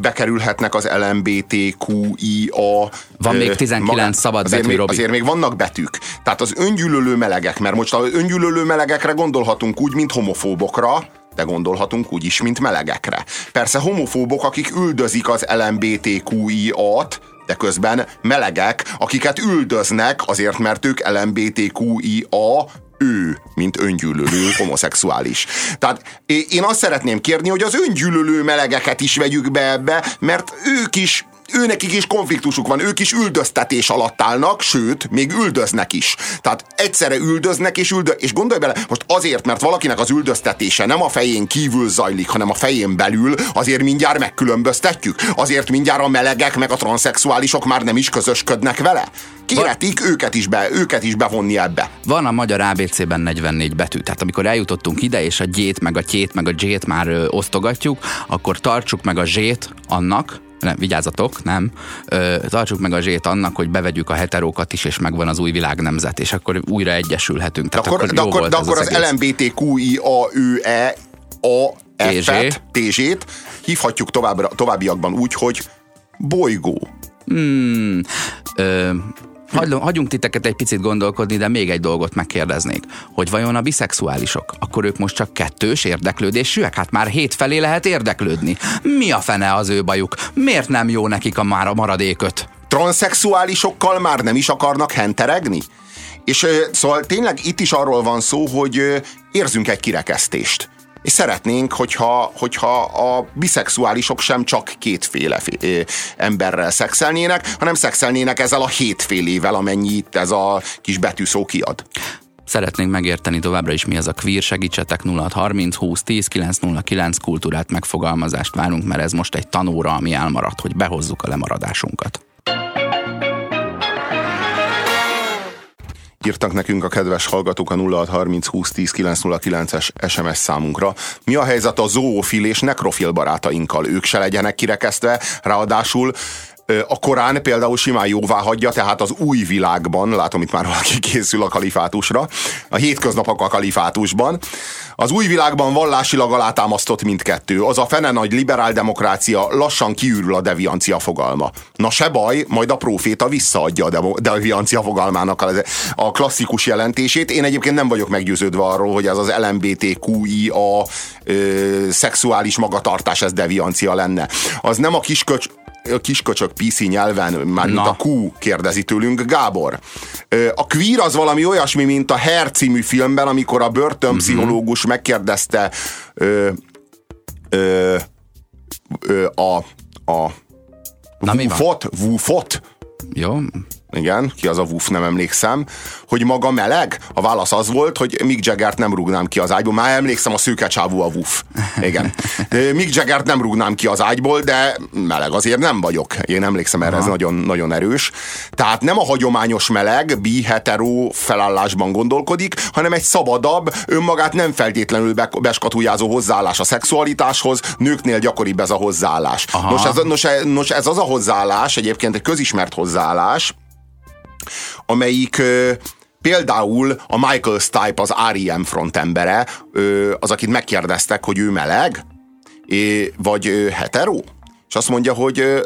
bekerülhetnek az LMBTQIA. Van még 19 maga, szabad azért betű, még, Azért még vannak betűk. Tehát az öngyűlölő melegek, mert most az öngyűlölő melegekre gondolhatunk úgy, mint homofóbokra, de gondolhatunk úgy is, mint melegekre. Persze homofóbok, akik üldözik az LMBTQI-at, de közben melegek, akiket üldöznek azért, mert ők LMBTQIA ő, mint öngyűlölő homoszexuális. Tehát én azt szeretném kérni, hogy az öngyűlölő melegeket is vegyük be ebbe, mert ők is őnekik is konfliktusuk van, ők is üldöztetés alatt állnak, sőt, még üldöznek is. Tehát egyszerre üldöznek és üldö... És gondolj bele, most azért, mert valakinek az üldöztetése nem a fején kívül zajlik, hanem a fején belül, azért mindjárt megkülönböztetjük. Azért mindjárt a melegek meg a transzexuálisok már nem is közösködnek vele. Kéretik őket is, be, őket is bevonni ebbe. Van a magyar ABC-ben 44 betű, tehát amikor eljutottunk ide, és a G-t, meg a T-t, meg a J-t már ö, osztogatjuk, akkor tartsuk meg a Z-t annak, nem, vigyázzatok, nem, ö, tartsuk meg a zsét annak, hogy bevegyük a heterókat is, és megvan az új világnemzet, és akkor újra egyesülhetünk. Tehát de akkor, akkor, de akkor, de akkor az, az LMBTQIA-ÜE a F-et, TZ-t hívhatjuk továbbra, továbbiakban úgy, hogy bolygó. Hmm, ö, hagyjunk titeket egy picit gondolkodni, de még egy dolgot megkérdeznék, hogy vajon a biszexuálisok, akkor ők most csak kettős érdeklődésűek? Hát már hét felé lehet érdeklődni. Mi a fene az ő bajuk? Miért nem jó nekik a már a maradéköt? Transzexuálisokkal már nem is akarnak henteregni? És szóval tényleg itt is arról van szó, hogy érzünk egy kirekesztést és szeretnénk, hogyha, hogyha a biszexuálisok sem csak kétféle emberrel szexelnének, hanem szexelnének ezzel a hétfélével, amennyi itt ez a kis betűszó kiad. Szeretnénk megérteni továbbra is mi az a queer, segítsetek 0630 20 10 909 kultúrát megfogalmazást várunk, mert ez most egy tanóra, ami elmaradt, hogy behozzuk a lemaradásunkat. Írtak nekünk a kedves hallgatók a 0630 20 10 909-es SMS számunkra. Mi a helyzet a zoofil és nekrofil barátainkkal? Ők se legyenek kirekesztve, ráadásul a Korán például simán jóvá hagyja, tehát az új világban, látom itt már valaki készül a kalifátusra, a hétköznapok a kalifátusban, az új világban vallásilag alátámasztott mindkettő. Az a fene nagy liberál demokrácia lassan kiürül a deviancia fogalma. Na se baj, majd a próféta visszaadja a deviancia fogalmának a, klasszikus jelentését. Én egyébként nem vagyok meggyőződve arról, hogy ez az LMBTQI a ö, szexuális magatartás, ez deviancia lenne. Az nem a kisköcs, kisköcsök PC nyelven, már mint a Q kérdezi tőlünk Gábor. A queer az valami olyasmi, mint a Her című filmben, amikor a börtönpszichológus uh-huh. Megkérdezte ö, ö, ö, a, a Na, Wufot, Wufot, jó. Igen, ki az a Wuf, nem emlékszem, hogy maga meleg? A válasz az volt, hogy Mick Jaggert nem rúgnám ki az ágyból. Már emlékszem, a szőke csávú a Wuf. Igen. Mick Jaggert nem rúgnám ki az ágyból, de meleg azért nem vagyok. Én emlékszem erre, Aha. ez nagyon, nagyon erős. Tehát nem a hagyományos meleg, bi hetero felállásban gondolkodik, hanem egy szabadabb, önmagát nem feltétlenül beskatujázó hozzáállás a szexualitáshoz, nőknél gyakoribb ez a hozzáállás. Nos ez, nos, nos ez az a hozzáállás, egyébként egy közismert hozzáállás, amelyik például a Michael Stipe, az R.E.M. frontembere, az, akit megkérdeztek, hogy ő meleg, vagy hetero, és azt mondja, hogy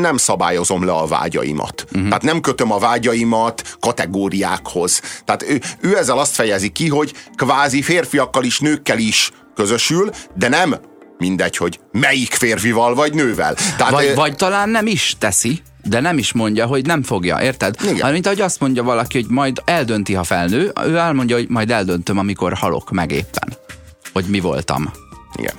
nem szabályozom le a vágyaimat. Uh-huh. Tehát nem kötöm a vágyaimat kategóriákhoz. Tehát ő, ő ezzel azt fejezi ki, hogy kvázi férfiakkal is, nőkkel is közösül, de nem mindegy, hogy melyik férfival vagy nővel. Tehát, vagy, vagy talán nem is teszi de nem is mondja, hogy nem fogja, érted? Igen. Mint ahogy azt mondja valaki, hogy majd eldönti, ha felnő, ő elmondja, hogy majd eldöntöm, amikor halok meg éppen. Hogy mi voltam. Igen.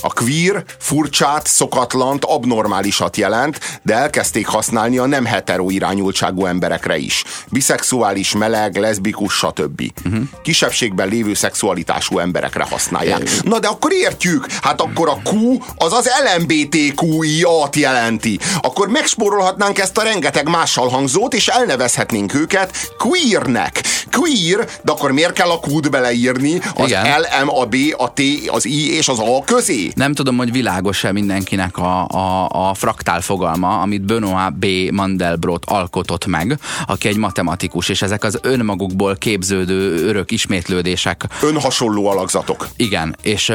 A queer furcsát, szokatlant, abnormálisat jelent, de elkezdték használni a nem hetero irányultságú emberekre is. Biszexuális, meleg, leszbikus, stb. Uh-huh. Kisebbségben lévő szexualitású emberekre használják. Na de akkor értjük, hát akkor a Q az az LMBTQI-at jelenti. Akkor megspórolhatnánk ezt a rengeteg mással hangzót, és elnevezhetnénk őket queernek. Queer, de akkor miért kell a Q-t beleírni az Igen. L, M, a B, a T, az I és az A közé? Nem tudom, hogy világos-e mindenkinek a, a, a fraktál fogalma, amit Benoit B. Mandelbrot alkotott meg, aki egy matematikus, és ezek az önmagukból képződő örök ismétlődések. Önhasonló alakzatok. Igen, és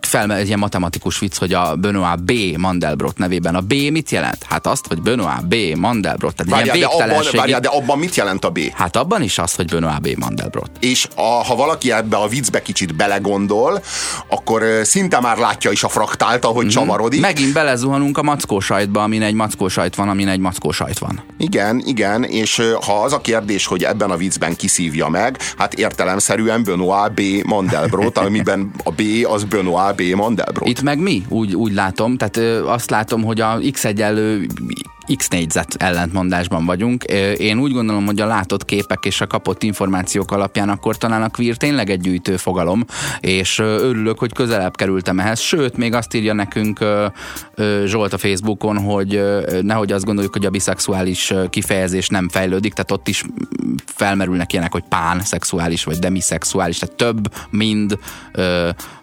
felmerül egy ilyen matematikus vicc, hogy a Benoit B. Mandelbrot nevében a B mit jelent? Hát azt, hogy Benoit B. Mandelbrot. Tehát várjál, de abban, várjál, de abban mit jelent a B? Hát abban is az, hogy Benoit B. Mandelbrot. És a, ha valaki ebbe a viccbe kicsit belegondol, akkor szinte már látja is a fraktált, ahogy mm-hmm. csavarodik. Megint belezuhanunk a mackósajtba, amin egy mackósajt van, amin egy mackósajt van. Igen, igen, és ha az a kérdés, hogy ebben a viccben kiszívja meg, hát értelemszerűen Benoit B. Mandelbrot, amiben a B az Benoit B. Mandelbrot. Itt meg mi? Úgy, úgy látom, tehát azt látom, hogy a X egyenlő X négyzet ellentmondásban vagyunk. Én úgy gondolom, hogy a látott képek és a kapott információk alapján akkor talán a queer tényleg egy gyűjtő fogalom, és örülök, hogy közelebb kerültem ehhez. Sőt, még azt írja nekünk Zsolt a Facebookon, hogy nehogy azt gondoljuk, hogy a biszexuális kifejezés nem fejlődik, tehát ott is felmerülnek ilyenek, hogy pán szexuális vagy demiszexuális, tehát több, mind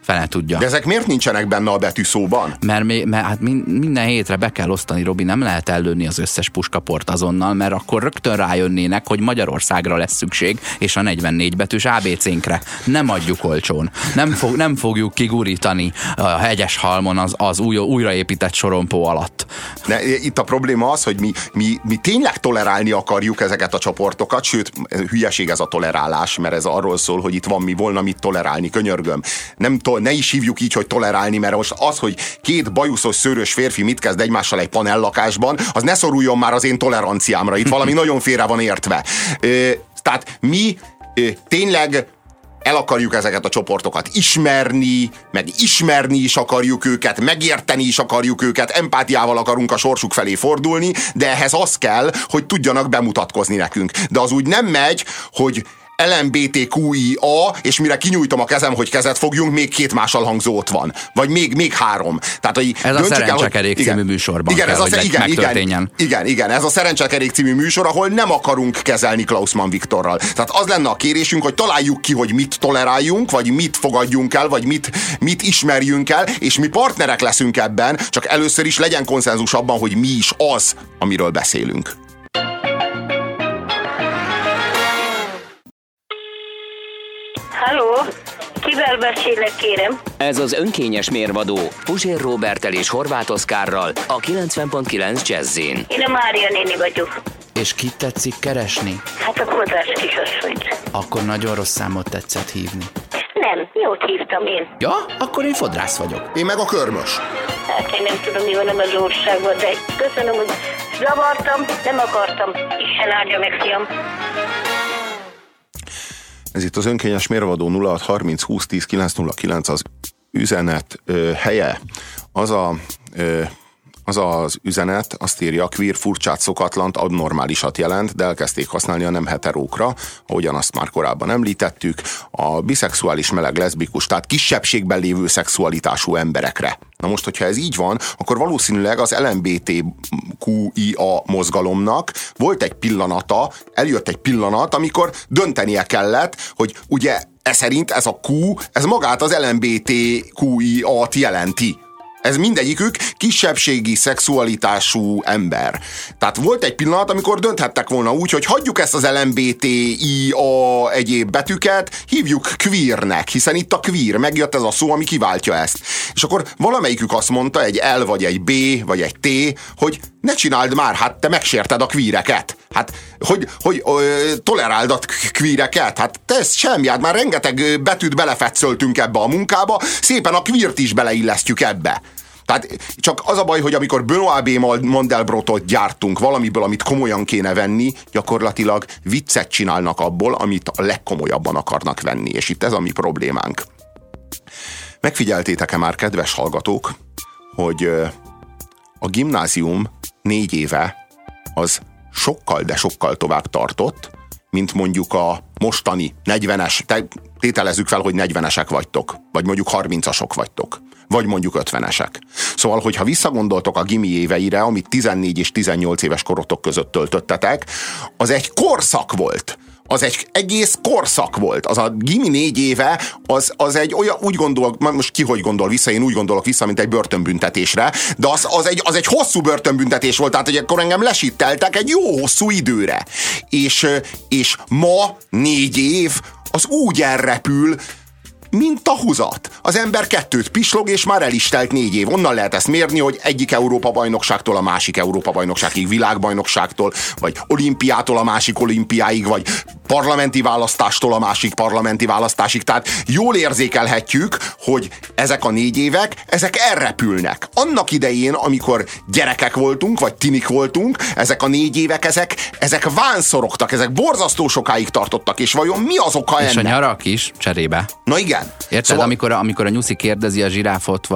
fele tudja. De ezek miért nincsenek benne a betűszóban? Mert, mert hát minden hétre be kell osztani, Robi, nem lehet ellőni az összes puskaport azonnal, mert akkor rögtön rájönnének, hogy Magyarországra lesz szükség, és a 44 betűs ABC-nkre. Nem adjuk olcsón. Nem, fog, nem fogjuk kigurítani a hegyes halmon az, az új, újraépített sorompó alatt. De itt a probléma az, hogy mi, mi, mi tényleg tolerálni akarjuk ezeket a csoportokat, sőt, hülyeség ez a tolerálás, mert ez arról szól, hogy itt van mi volna mit tolerálni, könyörgöm. Nem to- ne is hívjuk így, hogy tolerálni, mert most az, hogy két bajuszos, szőrös férfi mit kezd egymással egy panellakásban, az ne szoruljon már az én toleranciámra. Itt valami nagyon félre van értve. Tehát mi tényleg el akarjuk ezeket a csoportokat ismerni, meg ismerni is akarjuk őket, megérteni is akarjuk őket, empátiával akarunk a sorsuk felé fordulni, de ehhez az kell, hogy tudjanak bemutatkozni nekünk. De az úgy nem megy, hogy LMBTQIA, és mire kinyújtom a kezem, hogy kezet fogjunk, még két mással hangzó ott van. Vagy még, még három. Tehát, hogy ez a Szerencsekerék című igen, műsorban igen, kell, ez a, igen, igen, igen, igen, ez a Szerencsekerék című műsor, ahol nem akarunk kezelni Klausman Viktorral. Tehát az lenne a kérésünk, hogy találjuk ki, hogy mit toleráljunk, vagy mit fogadjunk el, vagy mit, mit ismerjünk el, és mi partnerek leszünk ebben, csak először is legyen konszenzus abban, hogy mi is az, amiről beszélünk. Halló, kivel beszélek, kérem? Ez az önkényes mérvadó Puzsér Robertel és Horváth Oszkárral a 90.9 Jazzin. Én a Mária néni vagyok. És kit tetszik keresni? Hát a kodrás kisasszonyt. Akkor nagyon rossz számot tetszett hívni. Nem, jót hívtam én. Ja, akkor én fodrász vagyok. Én meg a körmös. Hát én nem tudom, mi van az országban, de köszönöm, hogy zavartam, nem akartam. Isten áldja meg, fiam. Ez itt az önkényes mérvadó 0630 20 10 909 az üzenet ö, helye. Az a ö, az az üzenet, azt írja, queer furcsát, szokatlant, abnormálisat jelent, de elkezdték használni a nem heterókra, ahogyan azt már korábban említettük, a biszexuális, meleg, leszbikus, tehát kisebbségben lévő szexualitású emberekre. Na most, hogyha ez így van, akkor valószínűleg az LMBTQIA mozgalomnak volt egy pillanata, eljött egy pillanat, amikor döntenie kellett, hogy ugye ez szerint ez a Q, ez magát az LMBTQIA-t jelenti. Ez mindegyikük kisebbségi szexualitású ember. Tehát volt egy pillanat, amikor dönthettek volna úgy, hogy hagyjuk ezt az LMBTI a egyéb betűket, hívjuk queernek, hiszen itt a queer, megjött ez a szó, ami kiváltja ezt. És akkor valamelyikük azt mondta, egy L vagy egy B vagy egy T, hogy ne csináld már, hát te megsérted a queereket. Hát, hogy, hogy ö, toleráld a queereket? Hát te ezt semmi, hát már rengeteg betűt belefetszöltünk ebbe a munkába, szépen a queert is beleillesztjük ebbe. Tehát csak az a baj, hogy amikor Benoit B. Mandelbrotot gyártunk valamiből, amit komolyan kéne venni, gyakorlatilag viccet csinálnak abból, amit a legkomolyabban akarnak venni. És itt ez a mi problémánk. Megfigyeltétek-e már, kedves hallgatók, hogy a gimnázium négy éve az sokkal, de sokkal tovább tartott, mint mondjuk a mostani 40-es, te, tételezzük fel, hogy 40-esek vagytok, vagy mondjuk 30-asok vagytok, vagy mondjuk 50-esek. Szóval, hogyha visszagondoltok a gimi éveire, amit 14 és 18 éves korotok között töltöttetek, az egy korszak volt az egy egész korszak volt. Az a gimi négy éve, az, az egy olyan, úgy gondol, most ki hogy gondol vissza, én úgy gondolok vissza, mint egy börtönbüntetésre, de az, az, egy, az egy hosszú börtönbüntetés volt, tehát hogy akkor engem lesitteltek egy jó hosszú időre. És, és ma négy év, az úgy elrepül, mint a húzat. Az ember kettőt pislog, és már el is telt négy év. Onnan lehet ezt mérni, hogy egyik Európa bajnokságtól a másik Európa bajnokságig, világbajnokságtól, vagy olimpiától a másik olimpiáig, vagy parlamenti választástól a másik parlamenti választásig. Tehát jól érzékelhetjük, hogy ezek a négy évek, ezek elrepülnek. Annak idején, amikor gyerekek voltunk, vagy tinik voltunk, ezek a négy évek, ezek, ezek vánszorogtak, ezek borzasztó sokáig tartottak, és vajon mi az oka és ennek? És a nyarak is cserébe. Na igen, Érted, szóval... amikor, amikor a nyuszi kérdezi a zsiráfot,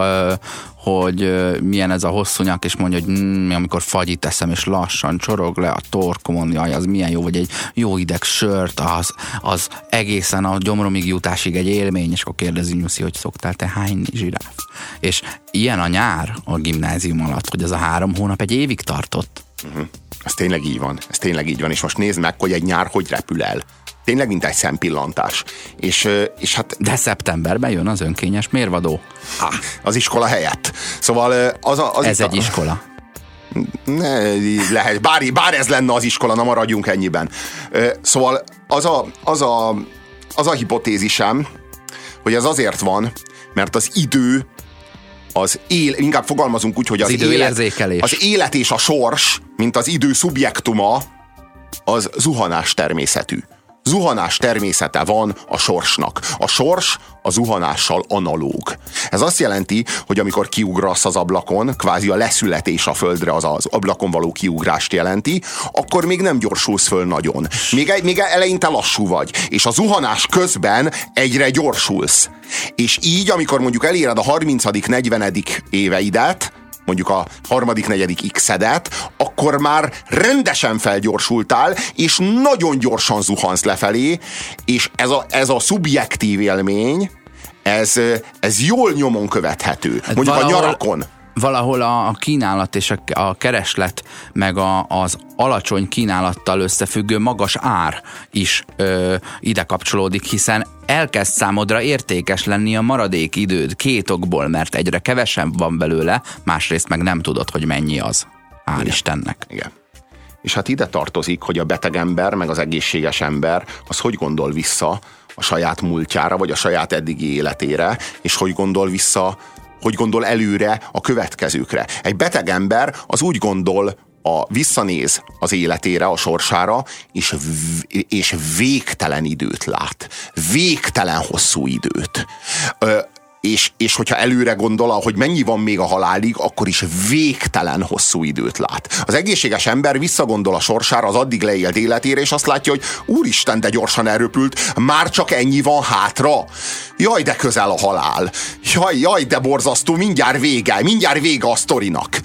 hogy milyen ez a hosszú nyak, és mondja, hogy mm, amikor fagyit teszem, és lassan csorog le a torkomon, jaj, az milyen jó, vagy egy jó ideg sört, az, az egészen a gyomromig jutásig egy élmény, és akkor kérdezi Nyuszi, hogy szoktál te hányni zsiráf? És ilyen a nyár a gimnázium alatt, hogy ez a három hónap egy évig tartott. Uh-huh. Ez tényleg így van, ez tényleg így van, és most nézd meg, hogy egy nyár hogy repül el. Tényleg, mint egy szempillantás. És, és hát... De szeptemberben jön az önkényes mérvadó. Ha, az iskola helyett. Szóval az, a, az Ez egy a... iskola. Ne, lehet, bár, bár ez lenne az iskola, na maradjunk ennyiben. Szóval az a, az a, az a hipotézisem, hogy ez azért van, mert az idő az él, inkább fogalmazunk úgy, hogy az, az idő élet, érzékelés. az élet és a sors, mint az idő szubjektuma, az zuhanás természetű zuhanás természete van a sorsnak. A sors a zuhanással analóg. Ez azt jelenti, hogy amikor kiugrasz az ablakon, kvázi a leszületés a földre az az ablakon való kiugrást jelenti, akkor még nem gyorsulsz föl nagyon. Még, még eleinte lassú vagy. És a zuhanás közben egyre gyorsulsz. És így, amikor mondjuk eléred a 30.-40. éveidet, mondjuk a harmadik, negyedik x-edet, akkor már rendesen felgyorsultál, és nagyon gyorsan zuhansz lefelé, és ez a, ez a szubjektív élmény, ez, ez jól nyomon követhető. Hát mondjuk valahol, a nyarakon valahol a, a kínálat és a, a kereslet, meg a, az alacsony kínálattal összefüggő magas ár is ö, ide kapcsolódik, hiszen elkezd számodra értékes lenni a maradék időd két okból, mert egyre kevesebb van belőle, másrészt meg nem tudod, hogy mennyi az. Hál' Igen. Istennek. Igen. És hát ide tartozik, hogy a beteg ember, meg az egészséges ember, az hogy gondol vissza a saját múltjára, vagy a saját eddigi életére, és hogy gondol vissza hogy gondol előre a következőkre. Egy beteg ember az úgy gondol, a, visszanéz az életére, a sorsára, és, és végtelen időt lát. Végtelen hosszú időt. Ö, és, és hogyha előre gondol, hogy mennyi van még a halálig, akkor is végtelen hosszú időt lát. Az egészséges ember visszagondol a sorsára, az addig leélt életére, és azt látja, hogy úristen, de gyorsan elröpült, már csak ennyi van hátra. Jaj, de közel a halál. Jaj, jaj, de borzasztó, mindjárt vége, mindjárt vége a sztorinak.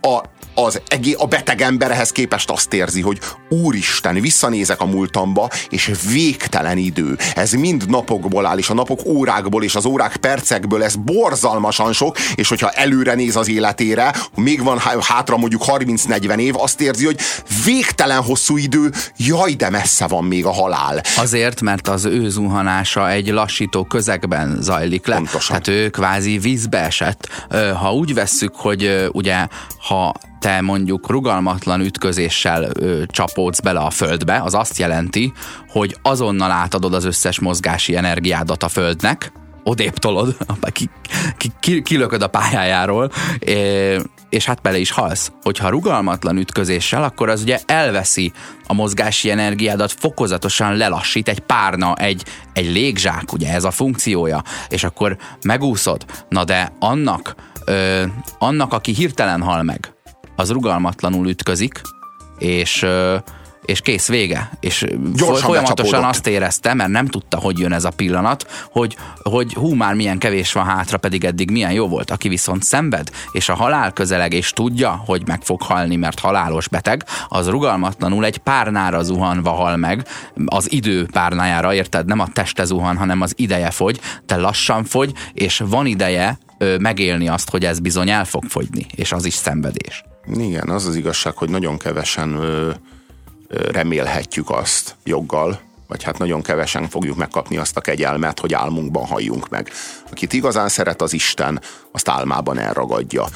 A, az egé, a beteg emberhez képest azt érzi, hogy úristen, visszanézek a múltamba, és végtelen idő. Ez mind napokból áll, és a napok órákból, és az órák percekből, ez borzalmasan sok, és hogyha előre néz az életére, még van hátra mondjuk 30-40 év, azt érzi, hogy végtelen hosszú idő, jaj, de messze van még a halál. Azért, mert az ő zuhanása egy lassító közegben zajlik le. Pontosan. Tehát ő kvázi vízbe esett. Ha úgy vesszük, hogy ugye, ha te mondjuk rugalmatlan ütközéssel ö, csapódsz bele a földbe, az azt jelenti, hogy azonnal átadod az összes mozgási energiádat a földnek, odébb tolod, ki, ki, ki, kilököd a pályájáról, és hát bele is halsz. Hogyha rugalmatlan ütközéssel, akkor az ugye elveszi a mozgási energiádat, fokozatosan lelassít egy párna, egy, egy légzsák, ugye ez a funkciója, és akkor megúszod. Na de annak, ö, annak, aki hirtelen hal meg, az rugalmatlanul ütközik, és és kész, vége. És Gyorsan folyamatosan azt érezte, mert nem tudta, hogy jön ez a pillanat, hogy, hogy hú, már milyen kevés van hátra, pedig eddig milyen jó volt. Aki viszont szenved, és a halál közeleg, és tudja, hogy meg fog halni, mert halálos beteg, az rugalmatlanul egy párnára zuhanva hal meg, az idő párnájára, érted? Nem a teste zuhan, hanem az ideje fogy, te lassan fogy, és van ideje megélni azt, hogy ez bizony el fog fogyni, és az is szenvedés. Igen, az az igazság, hogy nagyon kevesen ö, remélhetjük azt joggal, vagy hát nagyon kevesen fogjuk megkapni azt a kegyelmet, hogy álmunkban halljunk meg. Akit igazán szeret az Isten, azt álmában elragadja.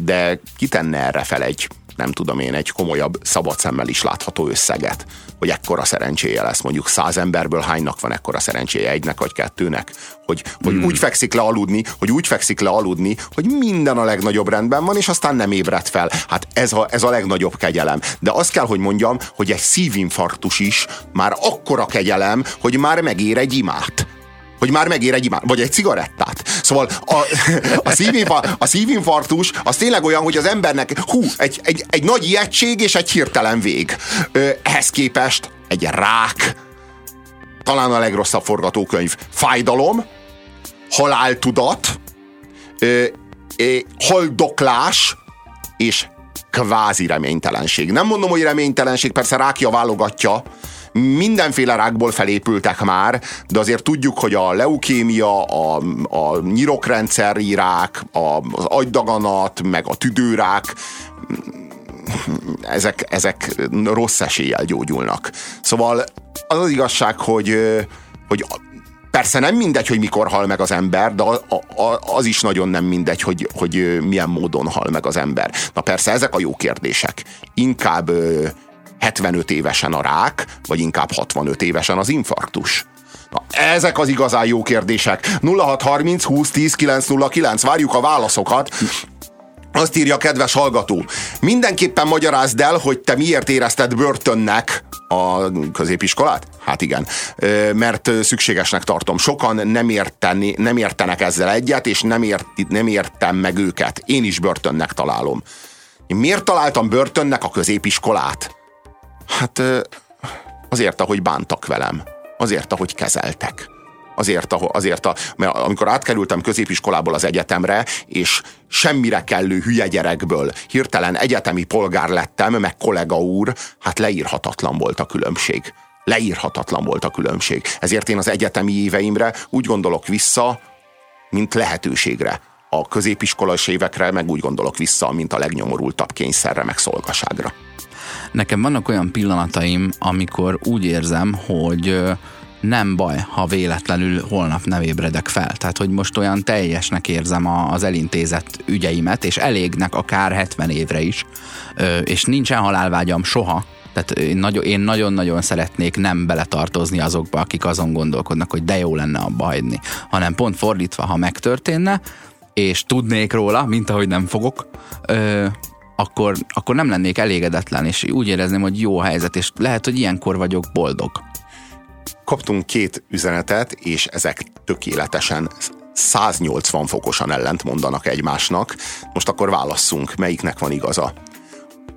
De kitenne erre fel egy nem tudom én, egy komolyabb szabad szemmel is látható összeget, hogy ekkora szerencséje lesz. Mondjuk száz emberből hánynak van ekkora szerencséje, egynek vagy kettőnek? Hogy, hogy hmm. úgy fekszik le aludni, hogy úgy fekszik le aludni, hogy minden a legnagyobb rendben van, és aztán nem ébred fel. Hát ez a, ez a legnagyobb kegyelem. De azt kell, hogy mondjam, hogy egy szívinfarktus is már akkora kegyelem, hogy már megér egy imát hogy már megér egy imán, vagy egy cigarettát. Szóval a, a, szívinfa, a szívinfarktus az tényleg olyan, hogy az embernek hú, egy, egy, egy nagy ijegység és egy hirtelen vég. Ö, ehhez képest egy rák, talán a legrosszabb forgatókönyv, fájdalom, haláltudat, ö, ö, haldoklás és kvázi reménytelenség. Nem mondom, hogy reménytelenség, persze rákja válogatja, mindenféle rákból felépültek már, de azért tudjuk, hogy a leukémia, a, a nyirokrendszeri rák, a, az agydaganat, meg a tüdőrák, ezek, ezek rossz eséllyel gyógyulnak. Szóval az az igazság, hogy, hogy Persze nem mindegy, hogy mikor hal meg az ember, de az is nagyon nem mindegy, hogy, hogy milyen módon hal meg az ember. Na persze, ezek a jó kérdések. Inkább 75 évesen a rák, vagy inkább 65 évesen az infarktus? Na, ezek az igazán jó kérdések. 0630 20 10 909. Várjuk a válaszokat. Azt írja a kedves hallgató. Mindenképpen magyarázd el, hogy te miért érezted börtönnek a középiskolát? Hát igen, mert szükségesnek tartom. Sokan nem, érteni, nem értenek ezzel egyet, és nem, ért, nem értem meg őket. Én is börtönnek találom. Miért találtam börtönnek a középiskolát? Hát azért, ahogy bántak velem. Azért, ahogy kezeltek. Azért, azért a, mert amikor átkerültem középiskolából az egyetemre, és semmire kellő hülye gyerekből hirtelen egyetemi polgár lettem, meg kollega úr, hát leírhatatlan volt a különbség. Leírhatatlan volt a különbség. Ezért én az egyetemi éveimre úgy gondolok vissza, mint lehetőségre. A középiskolás évekre meg úgy gondolok vissza, mint a legnyomorultabb kényszerre, meg szolgaságra. Nekem vannak olyan pillanataim, amikor úgy érzem, hogy nem baj, ha véletlenül holnap nem ébredek fel. Tehát, hogy most olyan teljesnek érzem az elintézett ügyeimet, és elégnek akár 70 évre is, és nincsen halálvágyam soha, tehát én nagyon-nagyon szeretnék nem beletartozni azokba, akik azon gondolkodnak, hogy de jó lenne abba hagyni, hanem pont fordítva, ha megtörténne, és tudnék róla, mint ahogy nem fogok, akkor, akkor nem lennék elégedetlen, és úgy érezném, hogy jó a helyzet, és lehet, hogy ilyenkor vagyok boldog kaptunk két üzenetet, és ezek tökéletesen 180 fokosan ellent mondanak egymásnak. Most akkor válasszunk, melyiknek van igaza.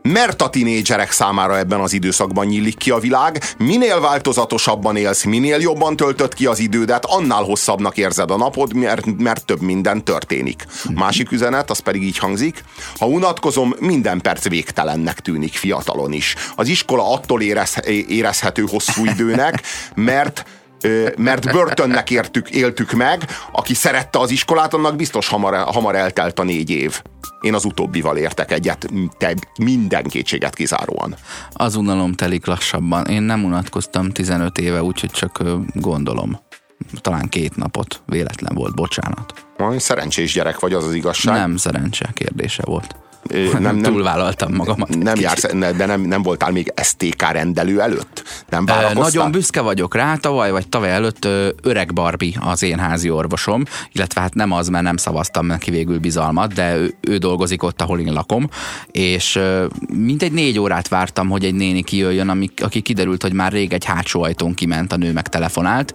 Mert a tinédzserek számára ebben az időszakban nyílik ki a világ, minél változatosabban élsz, minél jobban töltött ki az idődet, annál hosszabbnak érzed a napod, mert, mert több minden történik. Másik üzenet, az pedig így hangzik, ha unatkozom, minden perc végtelennek tűnik fiatalon is. Az iskola attól érez, érezhető hosszú időnek, mert mert börtönnek értük, éltük meg, aki szerette az iskolát, annak biztos hamar, hamar eltelt a négy év. Én az utóbbival értek egyet, te minden kétséget kizáróan. Az unalom telik lassabban. Én nem unatkoztam 15 éve, úgyhogy csak gondolom. Talán két napot. Véletlen volt, bocsánat. Szerencsés gyerek vagy, az az igazság. Nem szerencse kérdése volt nem, nem, túlvállaltam magamat. Nem jársz, de nem, nem voltál még STK rendelő előtt? Nem Nagyon büszke vagyok rá, tavaly vagy tavaly előtt öreg Barbie az én házi orvosom, illetve hát nem az, mert nem szavaztam neki végül bizalmat, de ő, ő dolgozik ott, ahol én lakom, és mintegy négy órát vártam, hogy egy néni kijöjjön, ami, aki kiderült, hogy már rég egy hátsó ajtón kiment, a nő meg telefonált,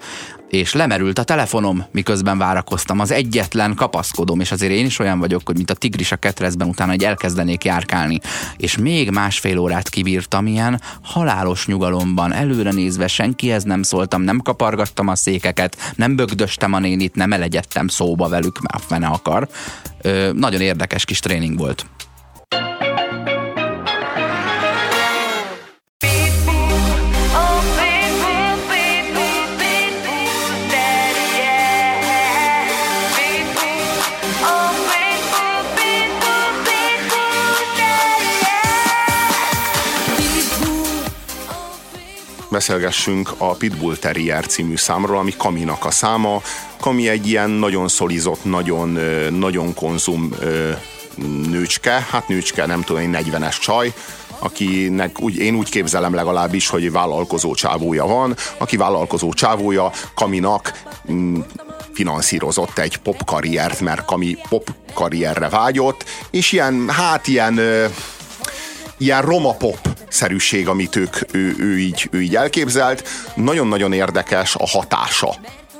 és lemerült a telefonom, miközben várakoztam. Az egyetlen kapaszkodom, és azért én is olyan vagyok, hogy mint a tigris a ketrezben utána, hogy elkezdenék járkálni. És még másfél órát kibírtam ilyen halálos nyugalomban, előre nézve senkihez nem szóltam, nem kapargattam a székeket, nem bögdöstem a nénit, nem elegyedtem szóba velük, mert a fene akar. Ö, nagyon érdekes kis tréning volt. Beszélgessünk a Pitbull Terrier című számról, ami Kaminak a száma. Kami egy ilyen nagyon szolizott, nagyon, nagyon konzum nőcske, hát nőcske, nem tudom, egy 40-es csaj, akinek úgy, én úgy képzelem legalábbis, hogy vállalkozó csávója van, aki vállalkozó csávója Kaminak mm, finanszírozott egy pop karriert, mert Kami pop karrierre vágyott, és ilyen, hát ilyen, ilyen roma pop szerűség, amit ők, ő, ő, így, ő így elképzelt. Nagyon-nagyon érdekes a hatása,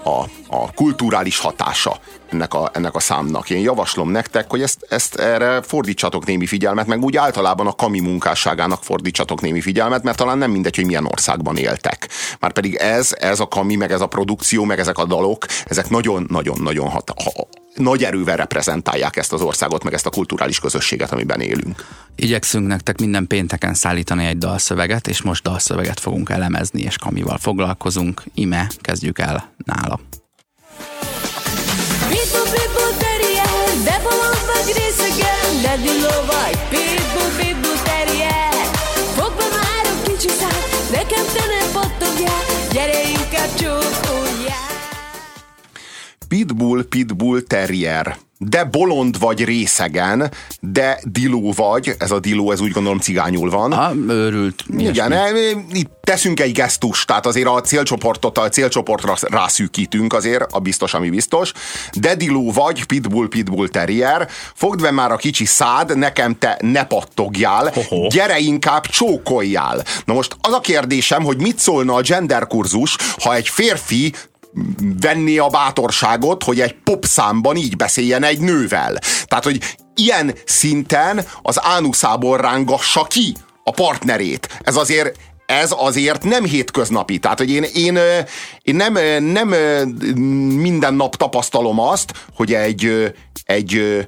a, a kulturális hatása ennek a, ennek a számnak. Én javaslom nektek, hogy ezt, ezt erre fordítsatok némi figyelmet, meg úgy általában a kami munkásságának fordítsatok némi figyelmet, mert talán nem mindegy, hogy milyen országban éltek. Már pedig ez, ez a kami, meg ez a produkció, meg ezek a dalok, ezek nagyon-nagyon-nagyon hat, ha, nagy erővel reprezentálják ezt az országot, meg ezt a kulturális közösséget, amiben élünk. Igyekszünk nektek minden pénteken szállítani egy dalszöveget, és most dalszöveget fogunk elemezni, és kamival foglalkozunk. Ime, kezdjük el nála. Terrier, terrier. Már a nekem te nem gyere Pitbull, Pitbull Terrier de bolond vagy részegen, de diló vagy, ez a diló, ez úgy gondolom cigányul van. Ha, őrült. Igen, itt teszünk egy gesztust, tehát azért a célcsoportot, a célcsoportra rászűkítünk azért, a biztos, ami biztos. De diló vagy, pitbull, pitbull terrier, fogd be már a kicsi szád, nekem te ne pattogjál, Hoho. gyere inkább csókoljál. Na most az a kérdésem, hogy mit szólna a gender kurzus, ha egy férfi venni a bátorságot, hogy egy popszámban így beszéljen egy nővel. Tehát, hogy ilyen szinten az ánuszából rángassa ki a partnerét. Ez azért ez azért nem hétköznapi. Tehát, hogy én, én, én nem, nem minden nap tapasztalom azt, hogy egy, egy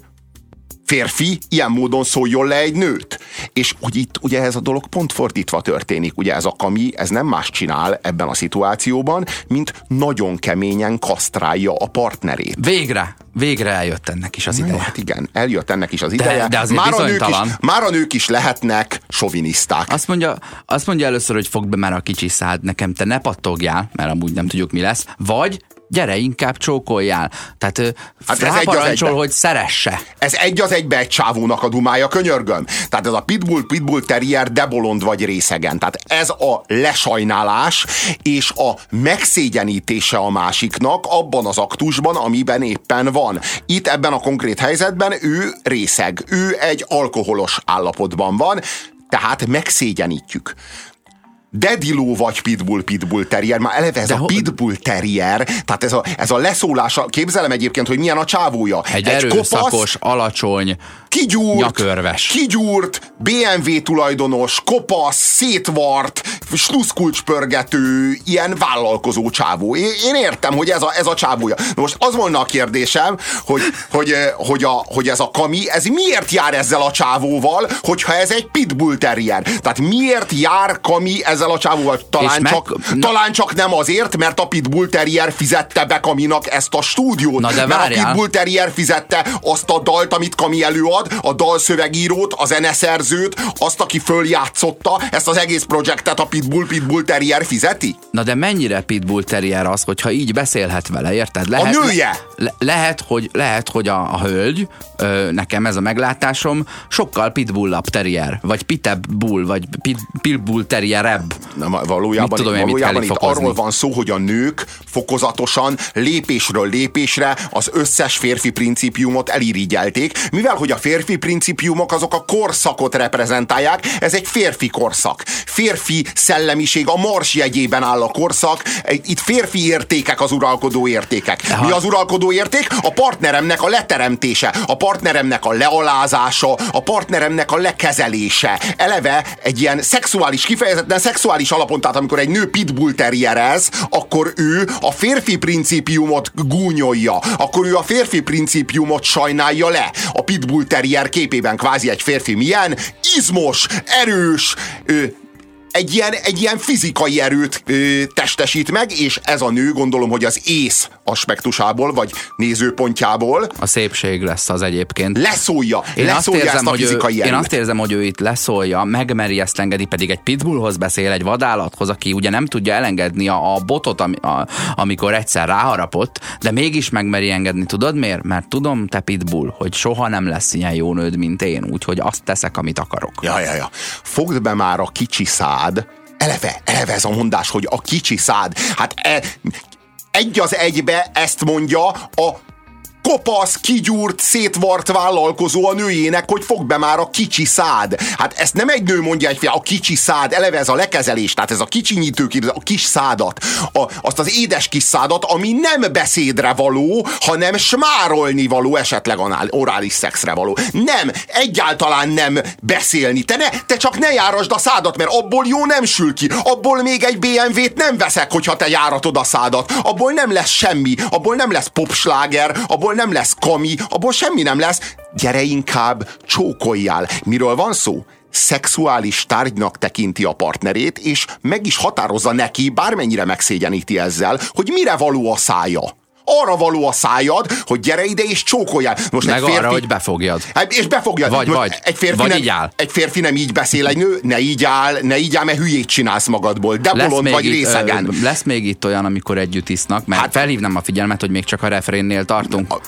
férfi ilyen módon szóljon le egy nőt. És hogy itt ugye ez a dolog pont fordítva történik. Ugye ez a kami, ez nem más csinál ebben a szituációban, mint nagyon keményen kasztrálja a partnerét. Végre, végre eljött ennek is az ideje. hát igen, eljött ennek is az ideje. de azért már, a nők is, már a nők is lehetnek soviniszták. Azt mondja, azt mondja először, hogy fogd be már a kicsi szád, nekem te ne pattogjál, mert amúgy nem tudjuk mi lesz, vagy gyere inkább csókoljál. Tehát Hát ez egy az egybe. hogy szeresse. Ez egy az egybe egy csávónak a dumája, könyörgöm. Tehát ez a pitbull, pitbull terrier, de bolond vagy részegen. Tehát ez a lesajnálás és a megszégyenítése a másiknak abban az aktusban, amiben éppen van. Itt ebben a konkrét helyzetben ő részeg, ő egy alkoholos állapotban van, tehát megszégyenítjük. Dediló vagy pitbull, pitbull terrier, már eleve ez De a ho- pitbull terrier, tehát ez a, ez a leszólása, képzelem egyébként, hogy milyen a csávója. Egy, egy erőszakos, alacsony, kigyúrt, Nyakörves. kigyúrt, BMW tulajdonos, kopasz, szétvart, sluszkulcspörgető, ilyen vállalkozó csávó. Én, én értem, hogy ez a, ez a csávója. Na most az volna a kérdésem, hogy, hogy, eh, hogy, a, hogy ez a kami, ez miért jár ezzel a csávóval, hogyha ez egy pitbull terrier? Tehát miért jár kami ezzel a csávóval? Talán, meg- csak, na- talán csak nem azért, mert a pitbull terrier fizette be kaminak ezt a stúdiót. Na de mert a várjál. pitbull Terrier fizette azt a dalt, amit Kami előad, a dalszövegírót, a zeneszerzőt, azt, aki följátszotta, ezt az egész projektet a Pitbull Pitbull Terrier fizeti? Na de mennyire pitbull terrier az, hogyha így beszélhet vele, érted? A nője! Le, lehet, hogy, lehet, hogy a, a hölgy, ö, nekem ez a meglátásom, sokkal pitbullabb terrier, vagy pitebb bull, vagy pit, pitbull terrierebb. Nem, valójában, Mit tudom én, mit valójában kell itt fokozni? arról van szó, hogy a nők fokozatosan, lépésről lépésre az összes férfi principiumot elirigyelték, mivel hogy a férfi principiumok azok a korszakot reprezentálják, ez egy férfi korszak. Férfi szellemiség, a mars jegyében áll a korszak, itt férfi értékek az uralkodó értékek. Mi az uralkodó érték? A partneremnek a leteremtése, a partneremnek a lealázása, a partneremnek a lekezelése. Eleve egy ilyen szexuális, kifejezetten szexuális alapon, tehát amikor egy nő pitbull terrierez, akkor ő a férfi principiumot gúnyolja, akkor ő a férfi principiumot sajnálja le. A pitbull terrier képében kvázi egy férfi milyen? Izmos, erős, ö, egy ilyen, egy ilyen fizikai erőt ö, testesít meg, és ez a nő gondolom, hogy az ész aspektusából, vagy nézőpontjából A szépség lesz az egyébként. leszólja, Én azt, leszólja érzem, ezt a hogy ő, fizikai én erőt. azt érzem, hogy ő itt leszólja, megmeri ezt engedi, pedig egy pitbullhoz beszél, egy vadállathoz, aki ugye nem tudja elengedni a, a botot, ami, a, amikor egyszer ráharapott, de mégis megmeri engedni. Tudod miért? Mert tudom, te pitbull, hogy soha nem lesz ilyen jó nőd, mint én, úgyhogy azt teszek, amit akarok. Ja, ja, ja. Fogd be már a kicsi szád. Eleve, eleve ez a mondás, hogy a kicsi szád. Hát e, egy az egybe ezt mondja a kopasz, kigyúrt, szétvart vállalkozó a nőjének, hogy fog be már a kicsi szád. Hát ezt nem egy nő mondja egy a kicsi szád, eleve ez a lekezelés, tehát ez a kicsinyítő, a kis szádat, a, azt az édes kis szádat, ami nem beszédre való, hanem smárolni való, esetleg anál, orális szexre való. Nem, egyáltalán nem beszélni. Te, ne, te csak ne járasd a szádat, mert abból jó nem sül ki. Abból még egy BMW-t nem veszek, hogyha te járatod a szádat. Abból nem lesz semmi, abból nem lesz popsláger, abból nem lesz kami, abból semmi nem lesz. Gyere inkább, csókoljál. Miről van szó? szexuális tárgynak tekinti a partnerét, és meg is határozza neki, bármennyire megszégyeníti ezzel, hogy mire való a szája. Arra való a szájad, hogy gyere ide és csókoljál. Most Meg egy férfi, arra, hogy befogjad. Hát, és befogjad. Vagy, Most vagy. Egy férfi, vagy nem, így áll. egy férfi nem így beszél egy nő, ne így áll, ne így áll, mert hülyét csinálsz magadból. De lesz bolond vagy itt, részegen. Ö, lesz még itt olyan, amikor együtt isznak, mert hát, felhívnám a figyelmet, hogy még csak a refrénnél tartunk. A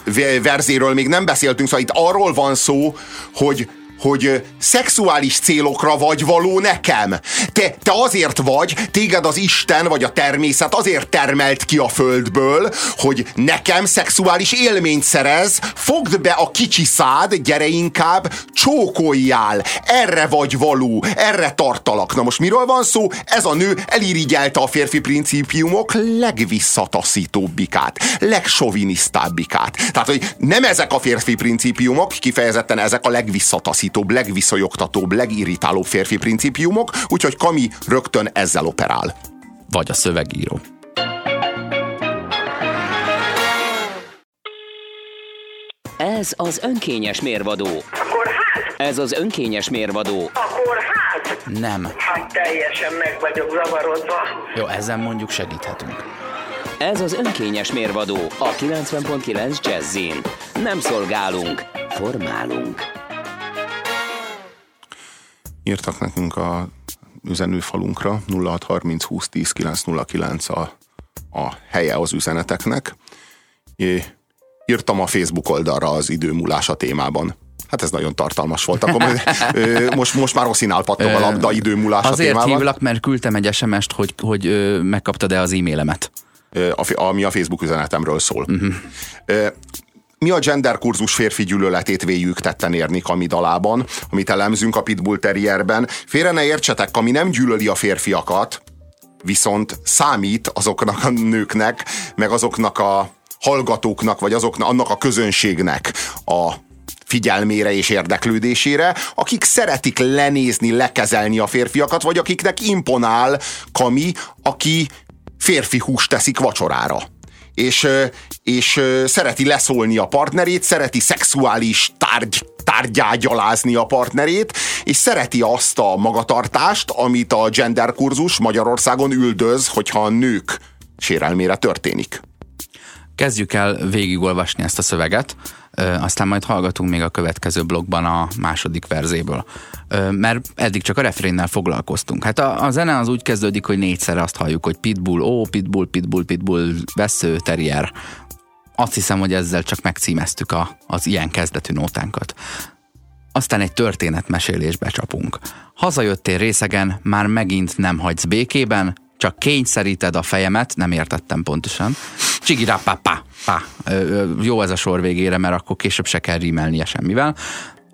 verzéről még nem beszéltünk, szóval itt arról van szó, hogy hogy szexuális célokra vagy való nekem. Te, te azért vagy, téged az Isten vagy a természet azért termelt ki a földből, hogy nekem szexuális élményt szerez, fogd be a kicsi szád, gyere inkább, csókoljál. Erre vagy való, erre tartalak. Na most miről van szó? Ez a nő elirigyelte a férfi principiumok legvisszataszítóbbikát, legsovinisztábbikát. Tehát, hogy nem ezek a férfi principiumok, kifejezetten ezek a legvisszataszítóbbikát legtaszítóbb, legviszonyogtatóbb, legirritálóbb férfi principiumok, úgyhogy Kami rögtön ezzel operál. Vagy a szövegíró. Ez az önkényes mérvadó. Akkor hát? Ez az önkényes mérvadó. Akkor hát? Nem. Hát teljesen meg vagyok zavarodva. Jó, ezen mondjuk segíthetünk. Ez az önkényes mérvadó a 90.9 Jazzin. Nem szolgálunk, formálunk írtak nekünk a üzenőfalunkra 0630 20 10 909 a, a helye az üzeneteknek. É, írtam a Facebook oldalra az időmúlás a témában. Hát ez nagyon tartalmas volt. Akkor most, most már rosszinál pattog a labda időmúlás Azért a témában. hívlak, mert küldtem egy SMS-t, hogy, hogy megkaptad-e az e-mailemet. Ami a Facebook üzenetemről szól. Uh-huh mi a gender kurzus férfi gyűlöletét véljük tetten érni Kami dalában, amit elemzünk a Pitbull Terrierben. Félre ne értsetek, Kami nem gyűlöli a férfiakat, viszont számít azoknak a nőknek, meg azoknak a hallgatóknak, vagy azoknak, annak a közönségnek a figyelmére és érdeklődésére, akik szeretik lenézni, lekezelni a férfiakat, vagy akiknek imponál Kami, aki férfi húst teszik vacsorára és, és szereti leszólni a partnerét, szereti szexuális tárgy, tárgyágyalázni a partnerét, és szereti azt a magatartást, amit a gender kurzus Magyarországon üldöz, hogyha a nők sérelmére történik. Kezdjük el végigolvasni ezt a szöveget, aztán majd hallgatunk még a következő blogban a második verzéből. Mert eddig csak a refrénnel foglalkoztunk. Hát a, a zene az úgy kezdődik, hogy négyszer azt halljuk, hogy pitbull, ó, pitbull, pitbull, pitbull, vesző, terrier. Azt hiszem, hogy ezzel csak megcímeztük a, az ilyen kezdetű nótánkat. Aztán egy történetmesélésbe csapunk. Hazajöttél részegen, már megint nem hagysz békében, csak kényszeríted a fejemet, nem értettem pontosan. Csigirá, pá, pá, pá. Jó ez a sor végére, mert akkor később se kell rímelnie semmivel.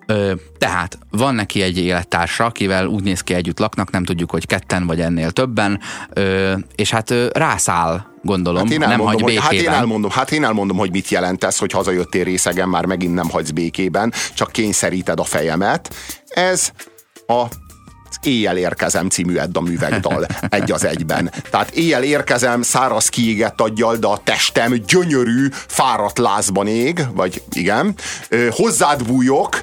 Ö, tehát van neki egy élettársa, akivel úgy néz ki együtt laknak, nem tudjuk, hogy ketten vagy ennél többen, ö, és hát ö, rászáll, gondolom, hát én nem hagy békében. Hát én, elmondom, hát én elmondom, hogy mit jelent ez, hogy hazajöttél részegen, már megint nem hagysz békében, csak kényszeríted a fejemet. Ez a Éjjel érkezem című Edda művegdal egy az egyben. Tehát éjjel érkezem száraz kiégett aggyal, de a testem gyönyörű, fáradt lázban ég, vagy igen, hozzád bújok,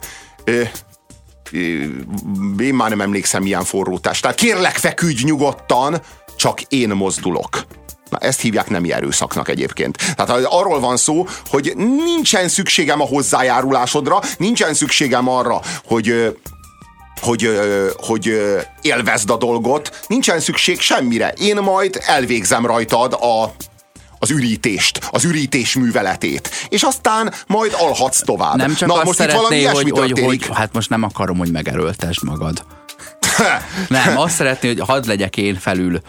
én már nem emlékszem milyen forrótás. Tehát kérlek feküdj nyugodtan, csak én mozdulok. Na, ezt hívják nemi erőszaknak egyébként. Tehát arról van szó, hogy nincsen szükségem a hozzájárulásodra, nincsen szükségem arra, hogy hogy, hogy élvezd a dolgot, nincsen szükség semmire. Én majd elvégzem rajtad a, az ürítést, az ürítés műveletét. És aztán majd alhatsz tovább. Nem csak Na, azt most szeretné, itt valami hogy, hogy, hogy, hát most nem akarom, hogy megerőltesd magad. nem, azt szeretné, hogy hadd legyek én felül.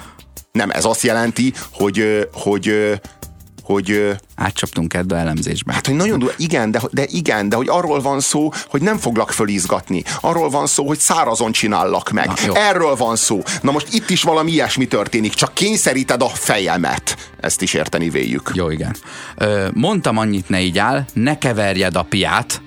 Nem, ez azt jelenti, hogy, hogy hogy... Átcsaptunk ebbe elemzésbe. Hát, hogy nagyon durva, igen, de, de igen, de hogy arról van szó, hogy nem foglak fölizgatni. Arról van szó, hogy szárazon csinállak meg. Na, Erről van szó. Na most itt is valami ilyesmi történik, csak kényszeríted a fejemet. Ezt is érteni véljük. Jó, igen. Ö, mondtam annyit, ne így áll, ne keverjed a piát,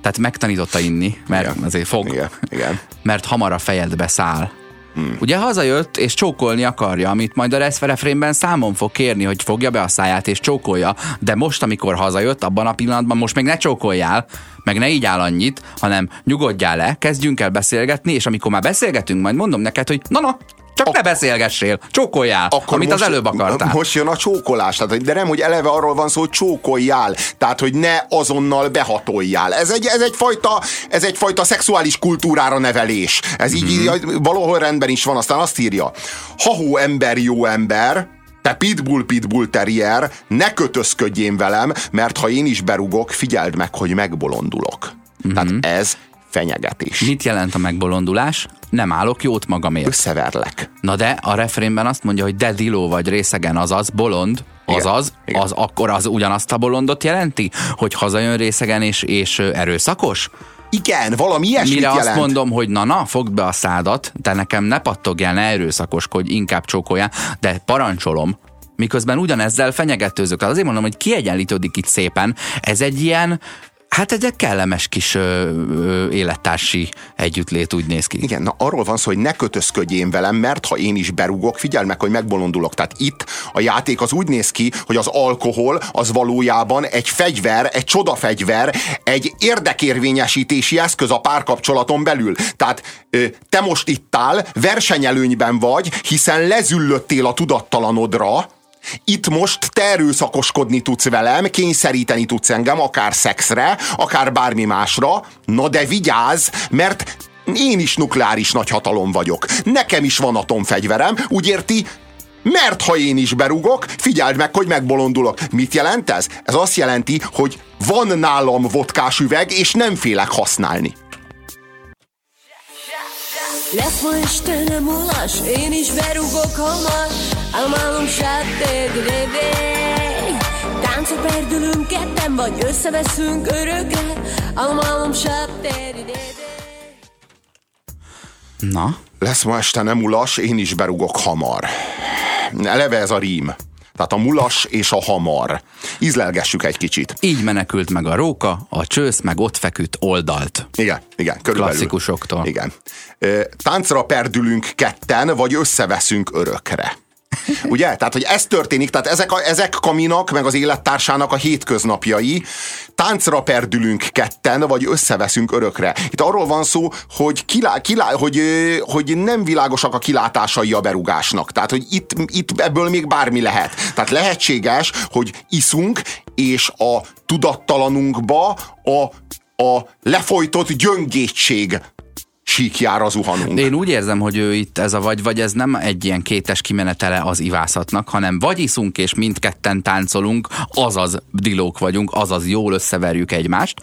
tehát megtanította inni, mert igen. azért fog. Igen, igen. Mert hamar a fejedbe száll. Hmm. Ugye hazajött és csókolni akarja, amit majd a refrénben számon fog kérni, hogy fogja be a száját és csókolja, de most, amikor hazajött, abban a pillanatban most még ne csókoljál, meg ne így áll annyit, hanem nyugodjál le, kezdjünk el beszélgetni, és amikor már beszélgetünk, majd mondom neked, hogy na na, Csak ne beszélgessél, csókoljál, amit az előbb akartál. Most jön a csókolás, tehát, de nem, hogy eleve arról van szó, hogy csókoljál, tehát, hogy ne azonnal behatoljál. Ez egy, ez egyfajta, ez egyfajta szexuális kultúrára nevelés. Ez így, így valahol rendben is van, aztán azt írja, ha ember, jó ember, te pitbull, pitbull terrier, ne kötözködjén velem, mert ha én is berugok, figyeld meg, hogy megbolondulok. Mm-hmm. Tehát ez fenyegetés. Mit jelent a megbolondulás? Nem állok jót magamért. Összeverlek. Na de a refrénben azt mondja, hogy de diló vagy részegen, azaz bolond, azaz, Igen. az akkor az ugyanazt a bolondot jelenti, hogy hazajön részegen és, és erőszakos? Igen, valami ilyesmit Mire jelent. azt mondom, hogy na, na, fogd be a szádat, te nekem ne pattogjál, ne erőszakoskodj, inkább csókoljál, de parancsolom, miközben ugyanezzel fenyegetőzök. Tehát azért mondom, hogy kiegyenlítődik itt szépen. Ez egy ilyen, Hát egy kellemes kis ö, ö, élettársi együttlét úgy néz ki. Igen, na arról van szó, hogy ne kötözködjén velem, mert ha én is berugok, figyelj meg, hogy megbolondulok. Tehát itt a játék az úgy néz ki, hogy az alkohol az valójában egy fegyver, egy csodafegyver, egy érdekérvényesítési eszköz a párkapcsolaton belül. Tehát ö, te most itt áll, versenyelőnyben vagy, hiszen lezüllöttél a tudattalanodra, itt most te erőszakoskodni tudsz velem, kényszeríteni tudsz engem, akár szexre, akár bármi másra, na de vigyázz, mert én is nukleáris nagyhatalom vagyok. Nekem is van atomfegyverem, úgy érti, mert ha én is berugok, figyeld meg, hogy megbolondulok. Mit jelent ez? Ez azt jelenti, hogy van nálam vodkás üveg, és nem félek használni. Lesz ma este nem ulas, én is berugok hamar Álmálom sátéd, révé Táncok perdülünk ketten, vagy összeveszünk örökre Álmálom sátéd, Na? Lesz ma este nem ulas, én is berugok hamar. Eleve ez a rím. Tehát a mulas és a hamar. Ízlelgessük egy kicsit. Így menekült meg a róka, a csősz meg ott feküdt oldalt. Igen, igen, körülbelül. Klasszikusoktól. Igen. Táncra perdülünk ketten, vagy összeveszünk örökre. Ugye? Tehát, hogy ez történik, tehát ezek, a, ezek Kaminak, meg az élettársának a hétköznapjai. Táncra perdülünk ketten, vagy összeveszünk örökre. Itt arról van szó, hogy, kilá, kilá, hogy, hogy nem világosak a kilátásai a berugásnak. Tehát, hogy itt, itt ebből még bármi lehet. Tehát lehetséges, hogy iszunk, és a tudattalanunkba a, a lefolytott gyöngétség síkjára zuhanunk. Én úgy érzem, hogy ő itt ez a vagy, vagy ez nem egy ilyen kétes kimenetele az ivászatnak, hanem vagy iszunk és mindketten táncolunk, azaz dilók vagyunk, azaz jól összeverjük egymást,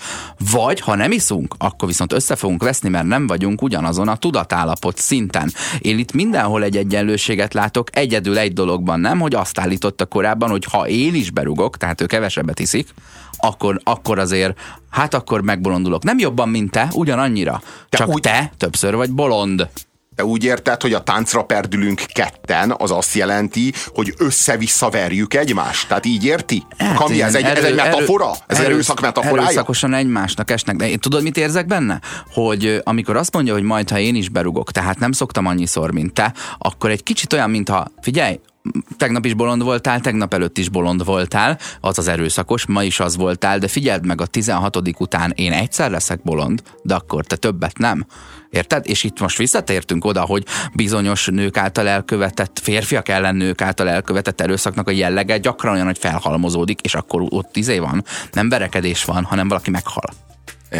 vagy ha nem iszunk, akkor viszont össze fogunk veszni, mert nem vagyunk ugyanazon a tudatállapot szinten. Én itt mindenhol egy egyenlőséget látok, egyedül egy dologban nem, hogy azt állította korábban, hogy ha én is berugok, tehát ő kevesebbet iszik, akkor, akkor azért, hát akkor megbolondulok. Nem jobban, mint te, ugyanannyira. Te Csak úgy, te többször vagy bolond. Te úgy érted, hogy a táncra perdülünk ketten, az azt jelenti, hogy össze-vissza verjük egymást? Tehát így érti? Hát Kami, ez, egy, erő, ez egy metafora? Erő, ez erősz, erőszak metaforája? Erőszakosan egymásnak esnek. De tudod, mit érzek benne? Hogy amikor azt mondja, hogy majd, ha én is berugok, tehát nem szoktam annyiszor, mint te, akkor egy kicsit olyan, mintha, figyelj, tegnap is bolond voltál, tegnap előtt is bolond voltál, az az erőszakos, ma is az voltál, de figyeld meg, a 16. után én egyszer leszek bolond, de akkor te többet nem. Érted? És itt most visszatértünk oda, hogy bizonyos nők által elkövetett, férfiak ellen nők által elkövetett erőszaknak a jellege gyakran olyan, hogy felhalmozódik, és akkor ott izé van. Nem verekedés van, hanem valaki meghal.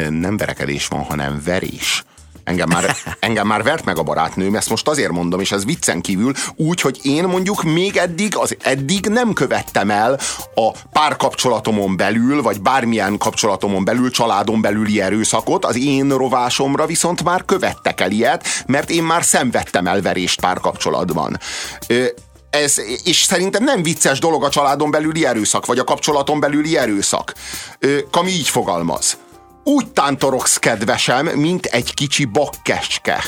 Nem verekedés van, hanem verés. Engem már, engem már vert meg a barátnőm, ezt most azért mondom, és ez viccen kívül, úgy, hogy én mondjuk még eddig, az eddig nem követtem el a párkapcsolatomon belül, vagy bármilyen kapcsolatomon belül, családon belüli erőszakot, az én rovásomra viszont már követtek el ilyet, mert én már szenvedtem el verést párkapcsolatban. ez, és szerintem nem vicces dolog a családon belüli erőszak, vagy a kapcsolaton belüli erőszak. Kami így fogalmaz úgy tántorogsz, kedvesem, mint egy kicsi bakkeske.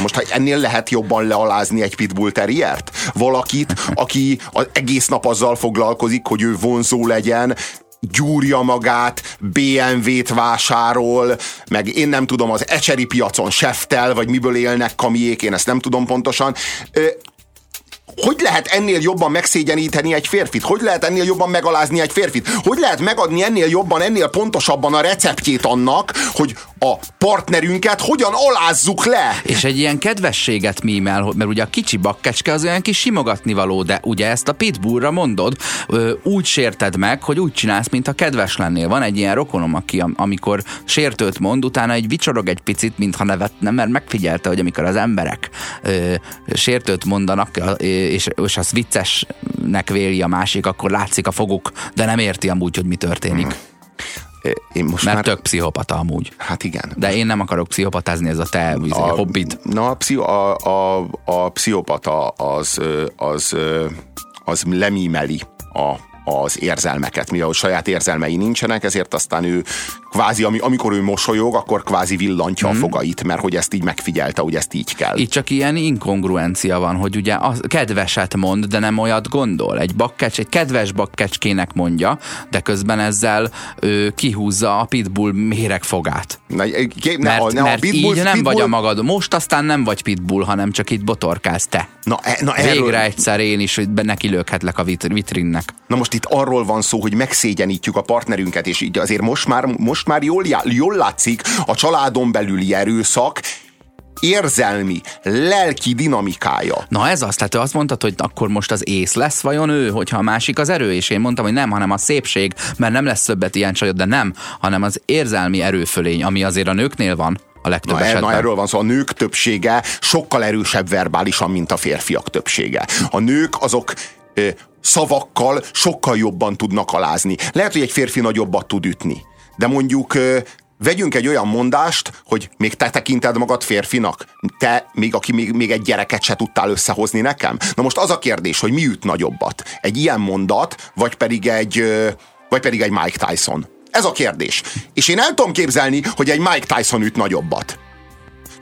Most, ha ennél lehet jobban lealázni egy pitbull terriert? Valakit, aki az egész nap azzal foglalkozik, hogy ő vonzó legyen, gyúrja magát, BMW-t vásárol, meg én nem tudom, az ecseri piacon seftel, vagy miből élnek kamiék, én ezt nem tudom pontosan hogy lehet ennél jobban megszégyeníteni egy férfit? Hogy lehet ennél jobban megalázni egy férfit? Hogy lehet megadni ennél jobban, ennél pontosabban a receptjét annak, hogy a partnerünket hogyan alázzuk le. És egy ilyen kedvességet mímel, mert ugye a kicsi bakkecske az olyan kis simogatni való, de ugye ezt a pitbullra mondod, úgy sérted meg, hogy úgy csinálsz, mint a kedves lennél. Van egy ilyen rokonom, aki amikor sértőt mond, utána egy vicsorog egy picit, mintha nevetne, mert megfigyelte, hogy amikor az emberek ö, sértőt mondanak, és, és az viccesnek véli a másik, akkor látszik a foguk, de nem érti amúgy, hogy mi történik. Hmm. Én most Mert már... tök pszichopata amúgy. Hát igen. De én nem akarok pszichopatázni, ez a te a, hobbid. Na, a, pszicho, a, a, a pszichopata az, az, az lemímeli a, az érzelmeket, mivel saját érzelmei nincsenek, ezért aztán ő kvázi, amikor ő mosolyog, akkor kvázi villantja hmm. a mhm. fogait, mert hogy ezt így megfigyelte, hogy ezt így kell. Itt csak ilyen inkongruencia van, hogy ugye a kedveset mond, de nem olyat gondol. Egy bakkecs, egy kedves bakkecskének mondja, de közben ezzel ő kihúzza a pitbull méregfogát. Na, ne, mert, ne, mert pitbull, így nem pitbull... vagy a magad. Most aztán nem vagy pitbull, hanem csak itt botorkálsz te. Na, e, na Végre erről... egyszer én is, hogy neki lökhetlek a vitrinnek. Na most itt arról van szó, hogy megszégyenítjük a partnerünket, és így azért most már, most most már jól, jól látszik a családon belüli erőszak érzelmi, lelki dinamikája. Na ez az, tehát te azt mondtad, hogy akkor most az ész lesz vajon ő, hogyha a másik az erő, és én mondtam, hogy nem, hanem a szépség, mert nem lesz többet ilyen csajod, de nem, hanem az érzelmi erőfölény, ami azért a nőknél van a legtöbb na, e- esetben. Na erről van szó, a nők többsége sokkal erősebb verbálisan, mint a férfiak többsége. A nők azok szavakkal sokkal jobban tudnak alázni. Lehet, hogy egy férfi nagyobbat tud ütni de mondjuk vegyünk egy olyan mondást, hogy még te tekinted magad férfinak? Te, még aki még, még egy gyereket se tudtál összehozni nekem? Na most az a kérdés, hogy mi üt nagyobbat? Egy ilyen mondat, vagy pedig egy, vagy pedig egy Mike Tyson? Ez a kérdés. És én el tudom képzelni, hogy egy Mike Tyson üt nagyobbat.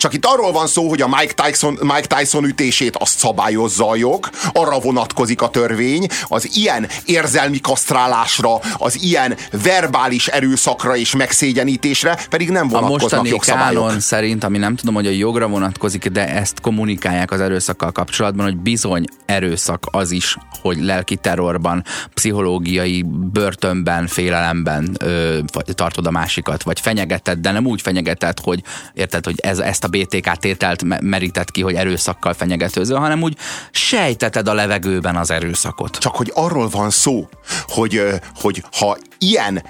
Csak itt arról van szó, hogy a Mike Tyson, Mike Tyson ütését azt szabályozza a jog, arra vonatkozik a törvény, az ilyen érzelmi kasztrálásra, az ilyen verbális erőszakra és megszégyenítésre pedig nem vonatkoznak a jogszabályok. A szerint, ami nem tudom, hogy a jogra vonatkozik, de ezt kommunikálják az erőszakkal kapcsolatban, hogy bizony erőszak az is, hogy lelki terrorban, pszichológiai börtönben, félelemben ö, tartod a másikat, vagy fenyegeted, de nem úgy fenyegeted, hogy érted, hogy ez, ezt a BTK tételt merített ki, hogy erőszakkal fenyegetőző, hanem úgy sejteted a levegőben az erőszakot. Csak hogy arról van szó, hogy, hogy ha ilyen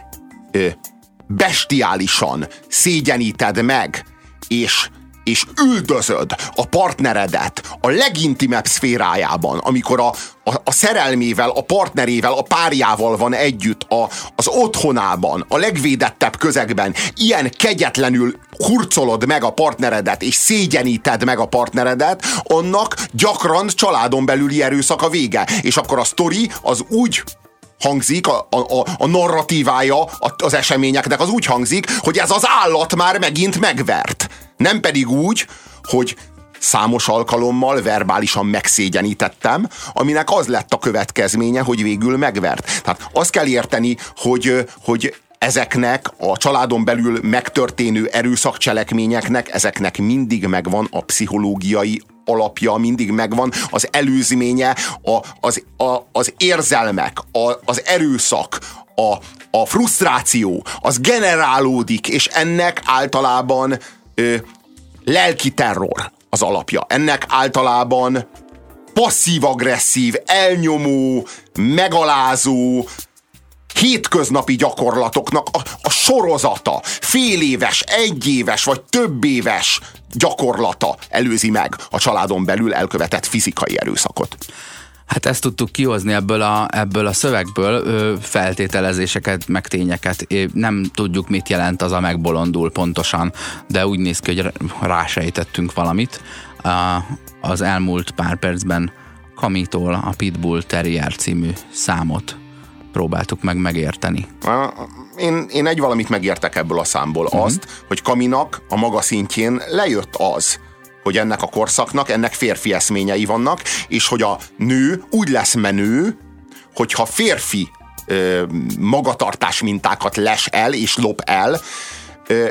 bestiálisan szégyeníted meg, és és üldözöd a partneredet a legintimebb szférájában, amikor a, a, a szerelmével, a partnerével, a párjával van együtt, a, az otthonában, a legvédettebb közegben, ilyen kegyetlenül hurcolod meg a partneredet, és szégyeníted meg a partneredet, annak gyakran családon belüli erőszak a vége. És akkor a sztori az úgy hangzik, a, a, a narratívája az eseményeknek az úgy hangzik, hogy ez az állat már megint megvert. Nem pedig úgy, hogy számos alkalommal verbálisan megszégyenítettem, aminek az lett a következménye, hogy végül megvert. Tehát azt kell érteni, hogy, hogy ezeknek a családon belül megtörténő erőszakcselekményeknek, ezeknek mindig megvan a pszichológiai alapja, mindig megvan az előzménye, a, az, a, az érzelmek, a, az erőszak, a, a frusztráció, az generálódik, és ennek általában ö, lelki terror az alapja. Ennek általában passzív-agresszív, elnyomó, megalázó, hétköznapi gyakorlatoknak a, a sorozata, fél éves, egy éves vagy több éves gyakorlata előzi meg a családon belül elkövetett fizikai erőszakot. Hát ezt tudtuk kihozni ebből a, ebből a szövegből, feltételezéseket, meg tényeket. Nem tudjuk, mit jelent az a megbolondul pontosan, de úgy néz ki, hogy rásejtettünk valamit. Az elmúlt pár percben Kamitól a Pitbull Terrier című számot próbáltuk meg megérteni. Én, én egy valamit megértek ebből a számból, uh-huh. azt, hogy Kaminak a maga szintjén lejött az, hogy ennek a korszaknak, ennek férfi eszményei vannak, és hogy a nő úgy lesz menő, hogyha férfi ö, magatartás mintákat les el és lop el, ö,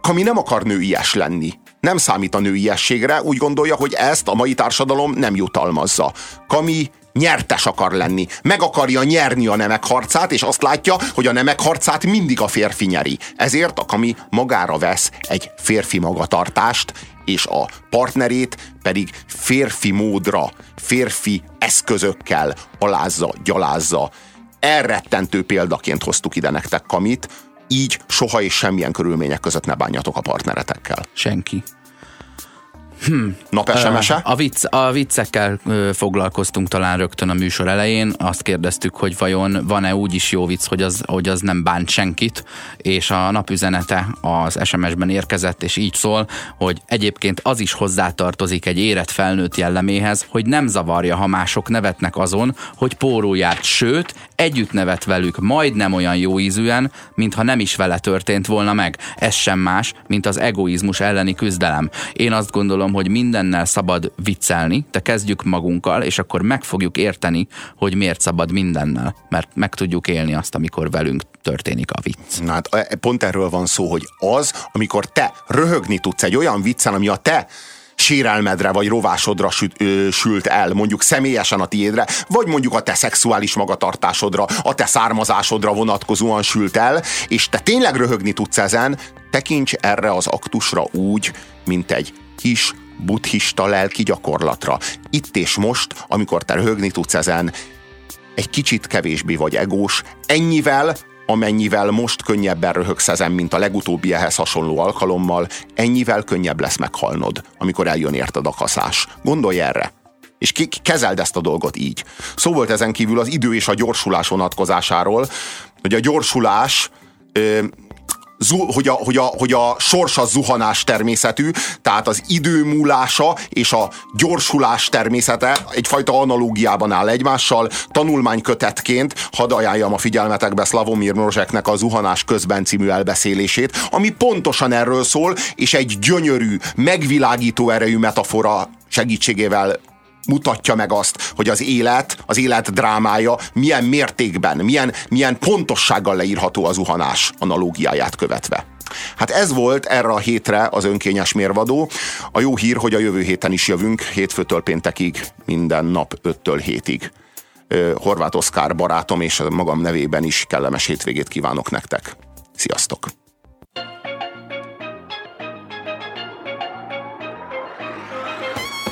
Kami nem akar nőies lenni. Nem számít a nőiességre, úgy gondolja, hogy ezt a mai társadalom nem jutalmazza. Kami nyertes akar lenni. Meg akarja nyerni a nemek harcát, és azt látja, hogy a nemek harcát mindig a férfi nyeri. Ezért a Kami magára vesz egy férfi magatartást, és a partnerét pedig férfi módra, férfi eszközökkel alázza, gyalázza. Elrettentő példaként hoztuk ide nektek Kamit, így soha és semmilyen körülmények között ne bánjatok a partneretekkel. Senki. Hm. Nap SMS-e? A, vicc, a viccekkel foglalkoztunk talán rögtön a műsor elején. Azt kérdeztük, hogy vajon van-e úgy is jó vicc, hogy az, hogy az nem bánt senkit, és a napüzenete az SMS-ben érkezett, és így szól, hogy egyébként az is hozzátartozik egy érett felnőtt jelleméhez, hogy nem zavarja, ha mások nevetnek azon, hogy póró járt, sőt, együtt nevet velük majdnem olyan jó ízűen, mintha nem is vele történt volna meg. Ez sem más, mint az egoizmus elleni küzdelem. Én azt gondolom, hogy mindennel szabad viccelni, de kezdjük magunkkal, és akkor meg fogjuk érteni, hogy miért szabad mindennel, mert meg tudjuk élni azt, amikor velünk történik a vicc. Na hát e, pont erről van szó, hogy az, amikor te röhögni tudsz egy olyan viccen, ami a te sérelmedre vagy rovásodra sült, ö, sült el, mondjuk személyesen a tiédre, vagy mondjuk a te szexuális magatartásodra, a te származásodra vonatkozóan sült el, és te tényleg röhögni tudsz ezen, tekints erre az aktusra úgy, mint egy kis buddhista lelki gyakorlatra. Itt és most, amikor te röhögni tudsz ezen, egy kicsit kevésbé vagy egós, ennyivel, amennyivel most könnyebben röhögsz ezen, mint a legutóbbi ehhez hasonló alkalommal, ennyivel könnyebb lesz meghalnod, amikor eljön érted a kaszás. Gondolj erre! És ki, kezeld ezt a dolgot így. Szó volt ezen kívül az idő és a gyorsulás vonatkozásáról, hogy a gyorsulás hogy a, hogy, a, hogy a sors a zuhanás természetű, tehát az idő múlása és a gyorsulás természete egyfajta analógiában áll egymással. Tanulmánykötetként hadd ajánljam a figyelmetekbe Slavomir Mrozseknek a Zuhanás közben című elbeszélését, ami pontosan erről szól, és egy gyönyörű, megvilágító erejű metafora segítségével mutatja meg azt, hogy az élet, az élet drámája milyen mértékben, milyen, milyen pontossággal leírható az zuhanás analógiáját követve. Hát ez volt erre a hétre az önkényes mérvadó. A jó hír, hogy a jövő héten is jövünk, hétfőtől péntekig, minden nap 5-től 7-ig. Horváth Oszkár barátom és magam nevében is kellemes hétvégét kívánok nektek. Sziasztok!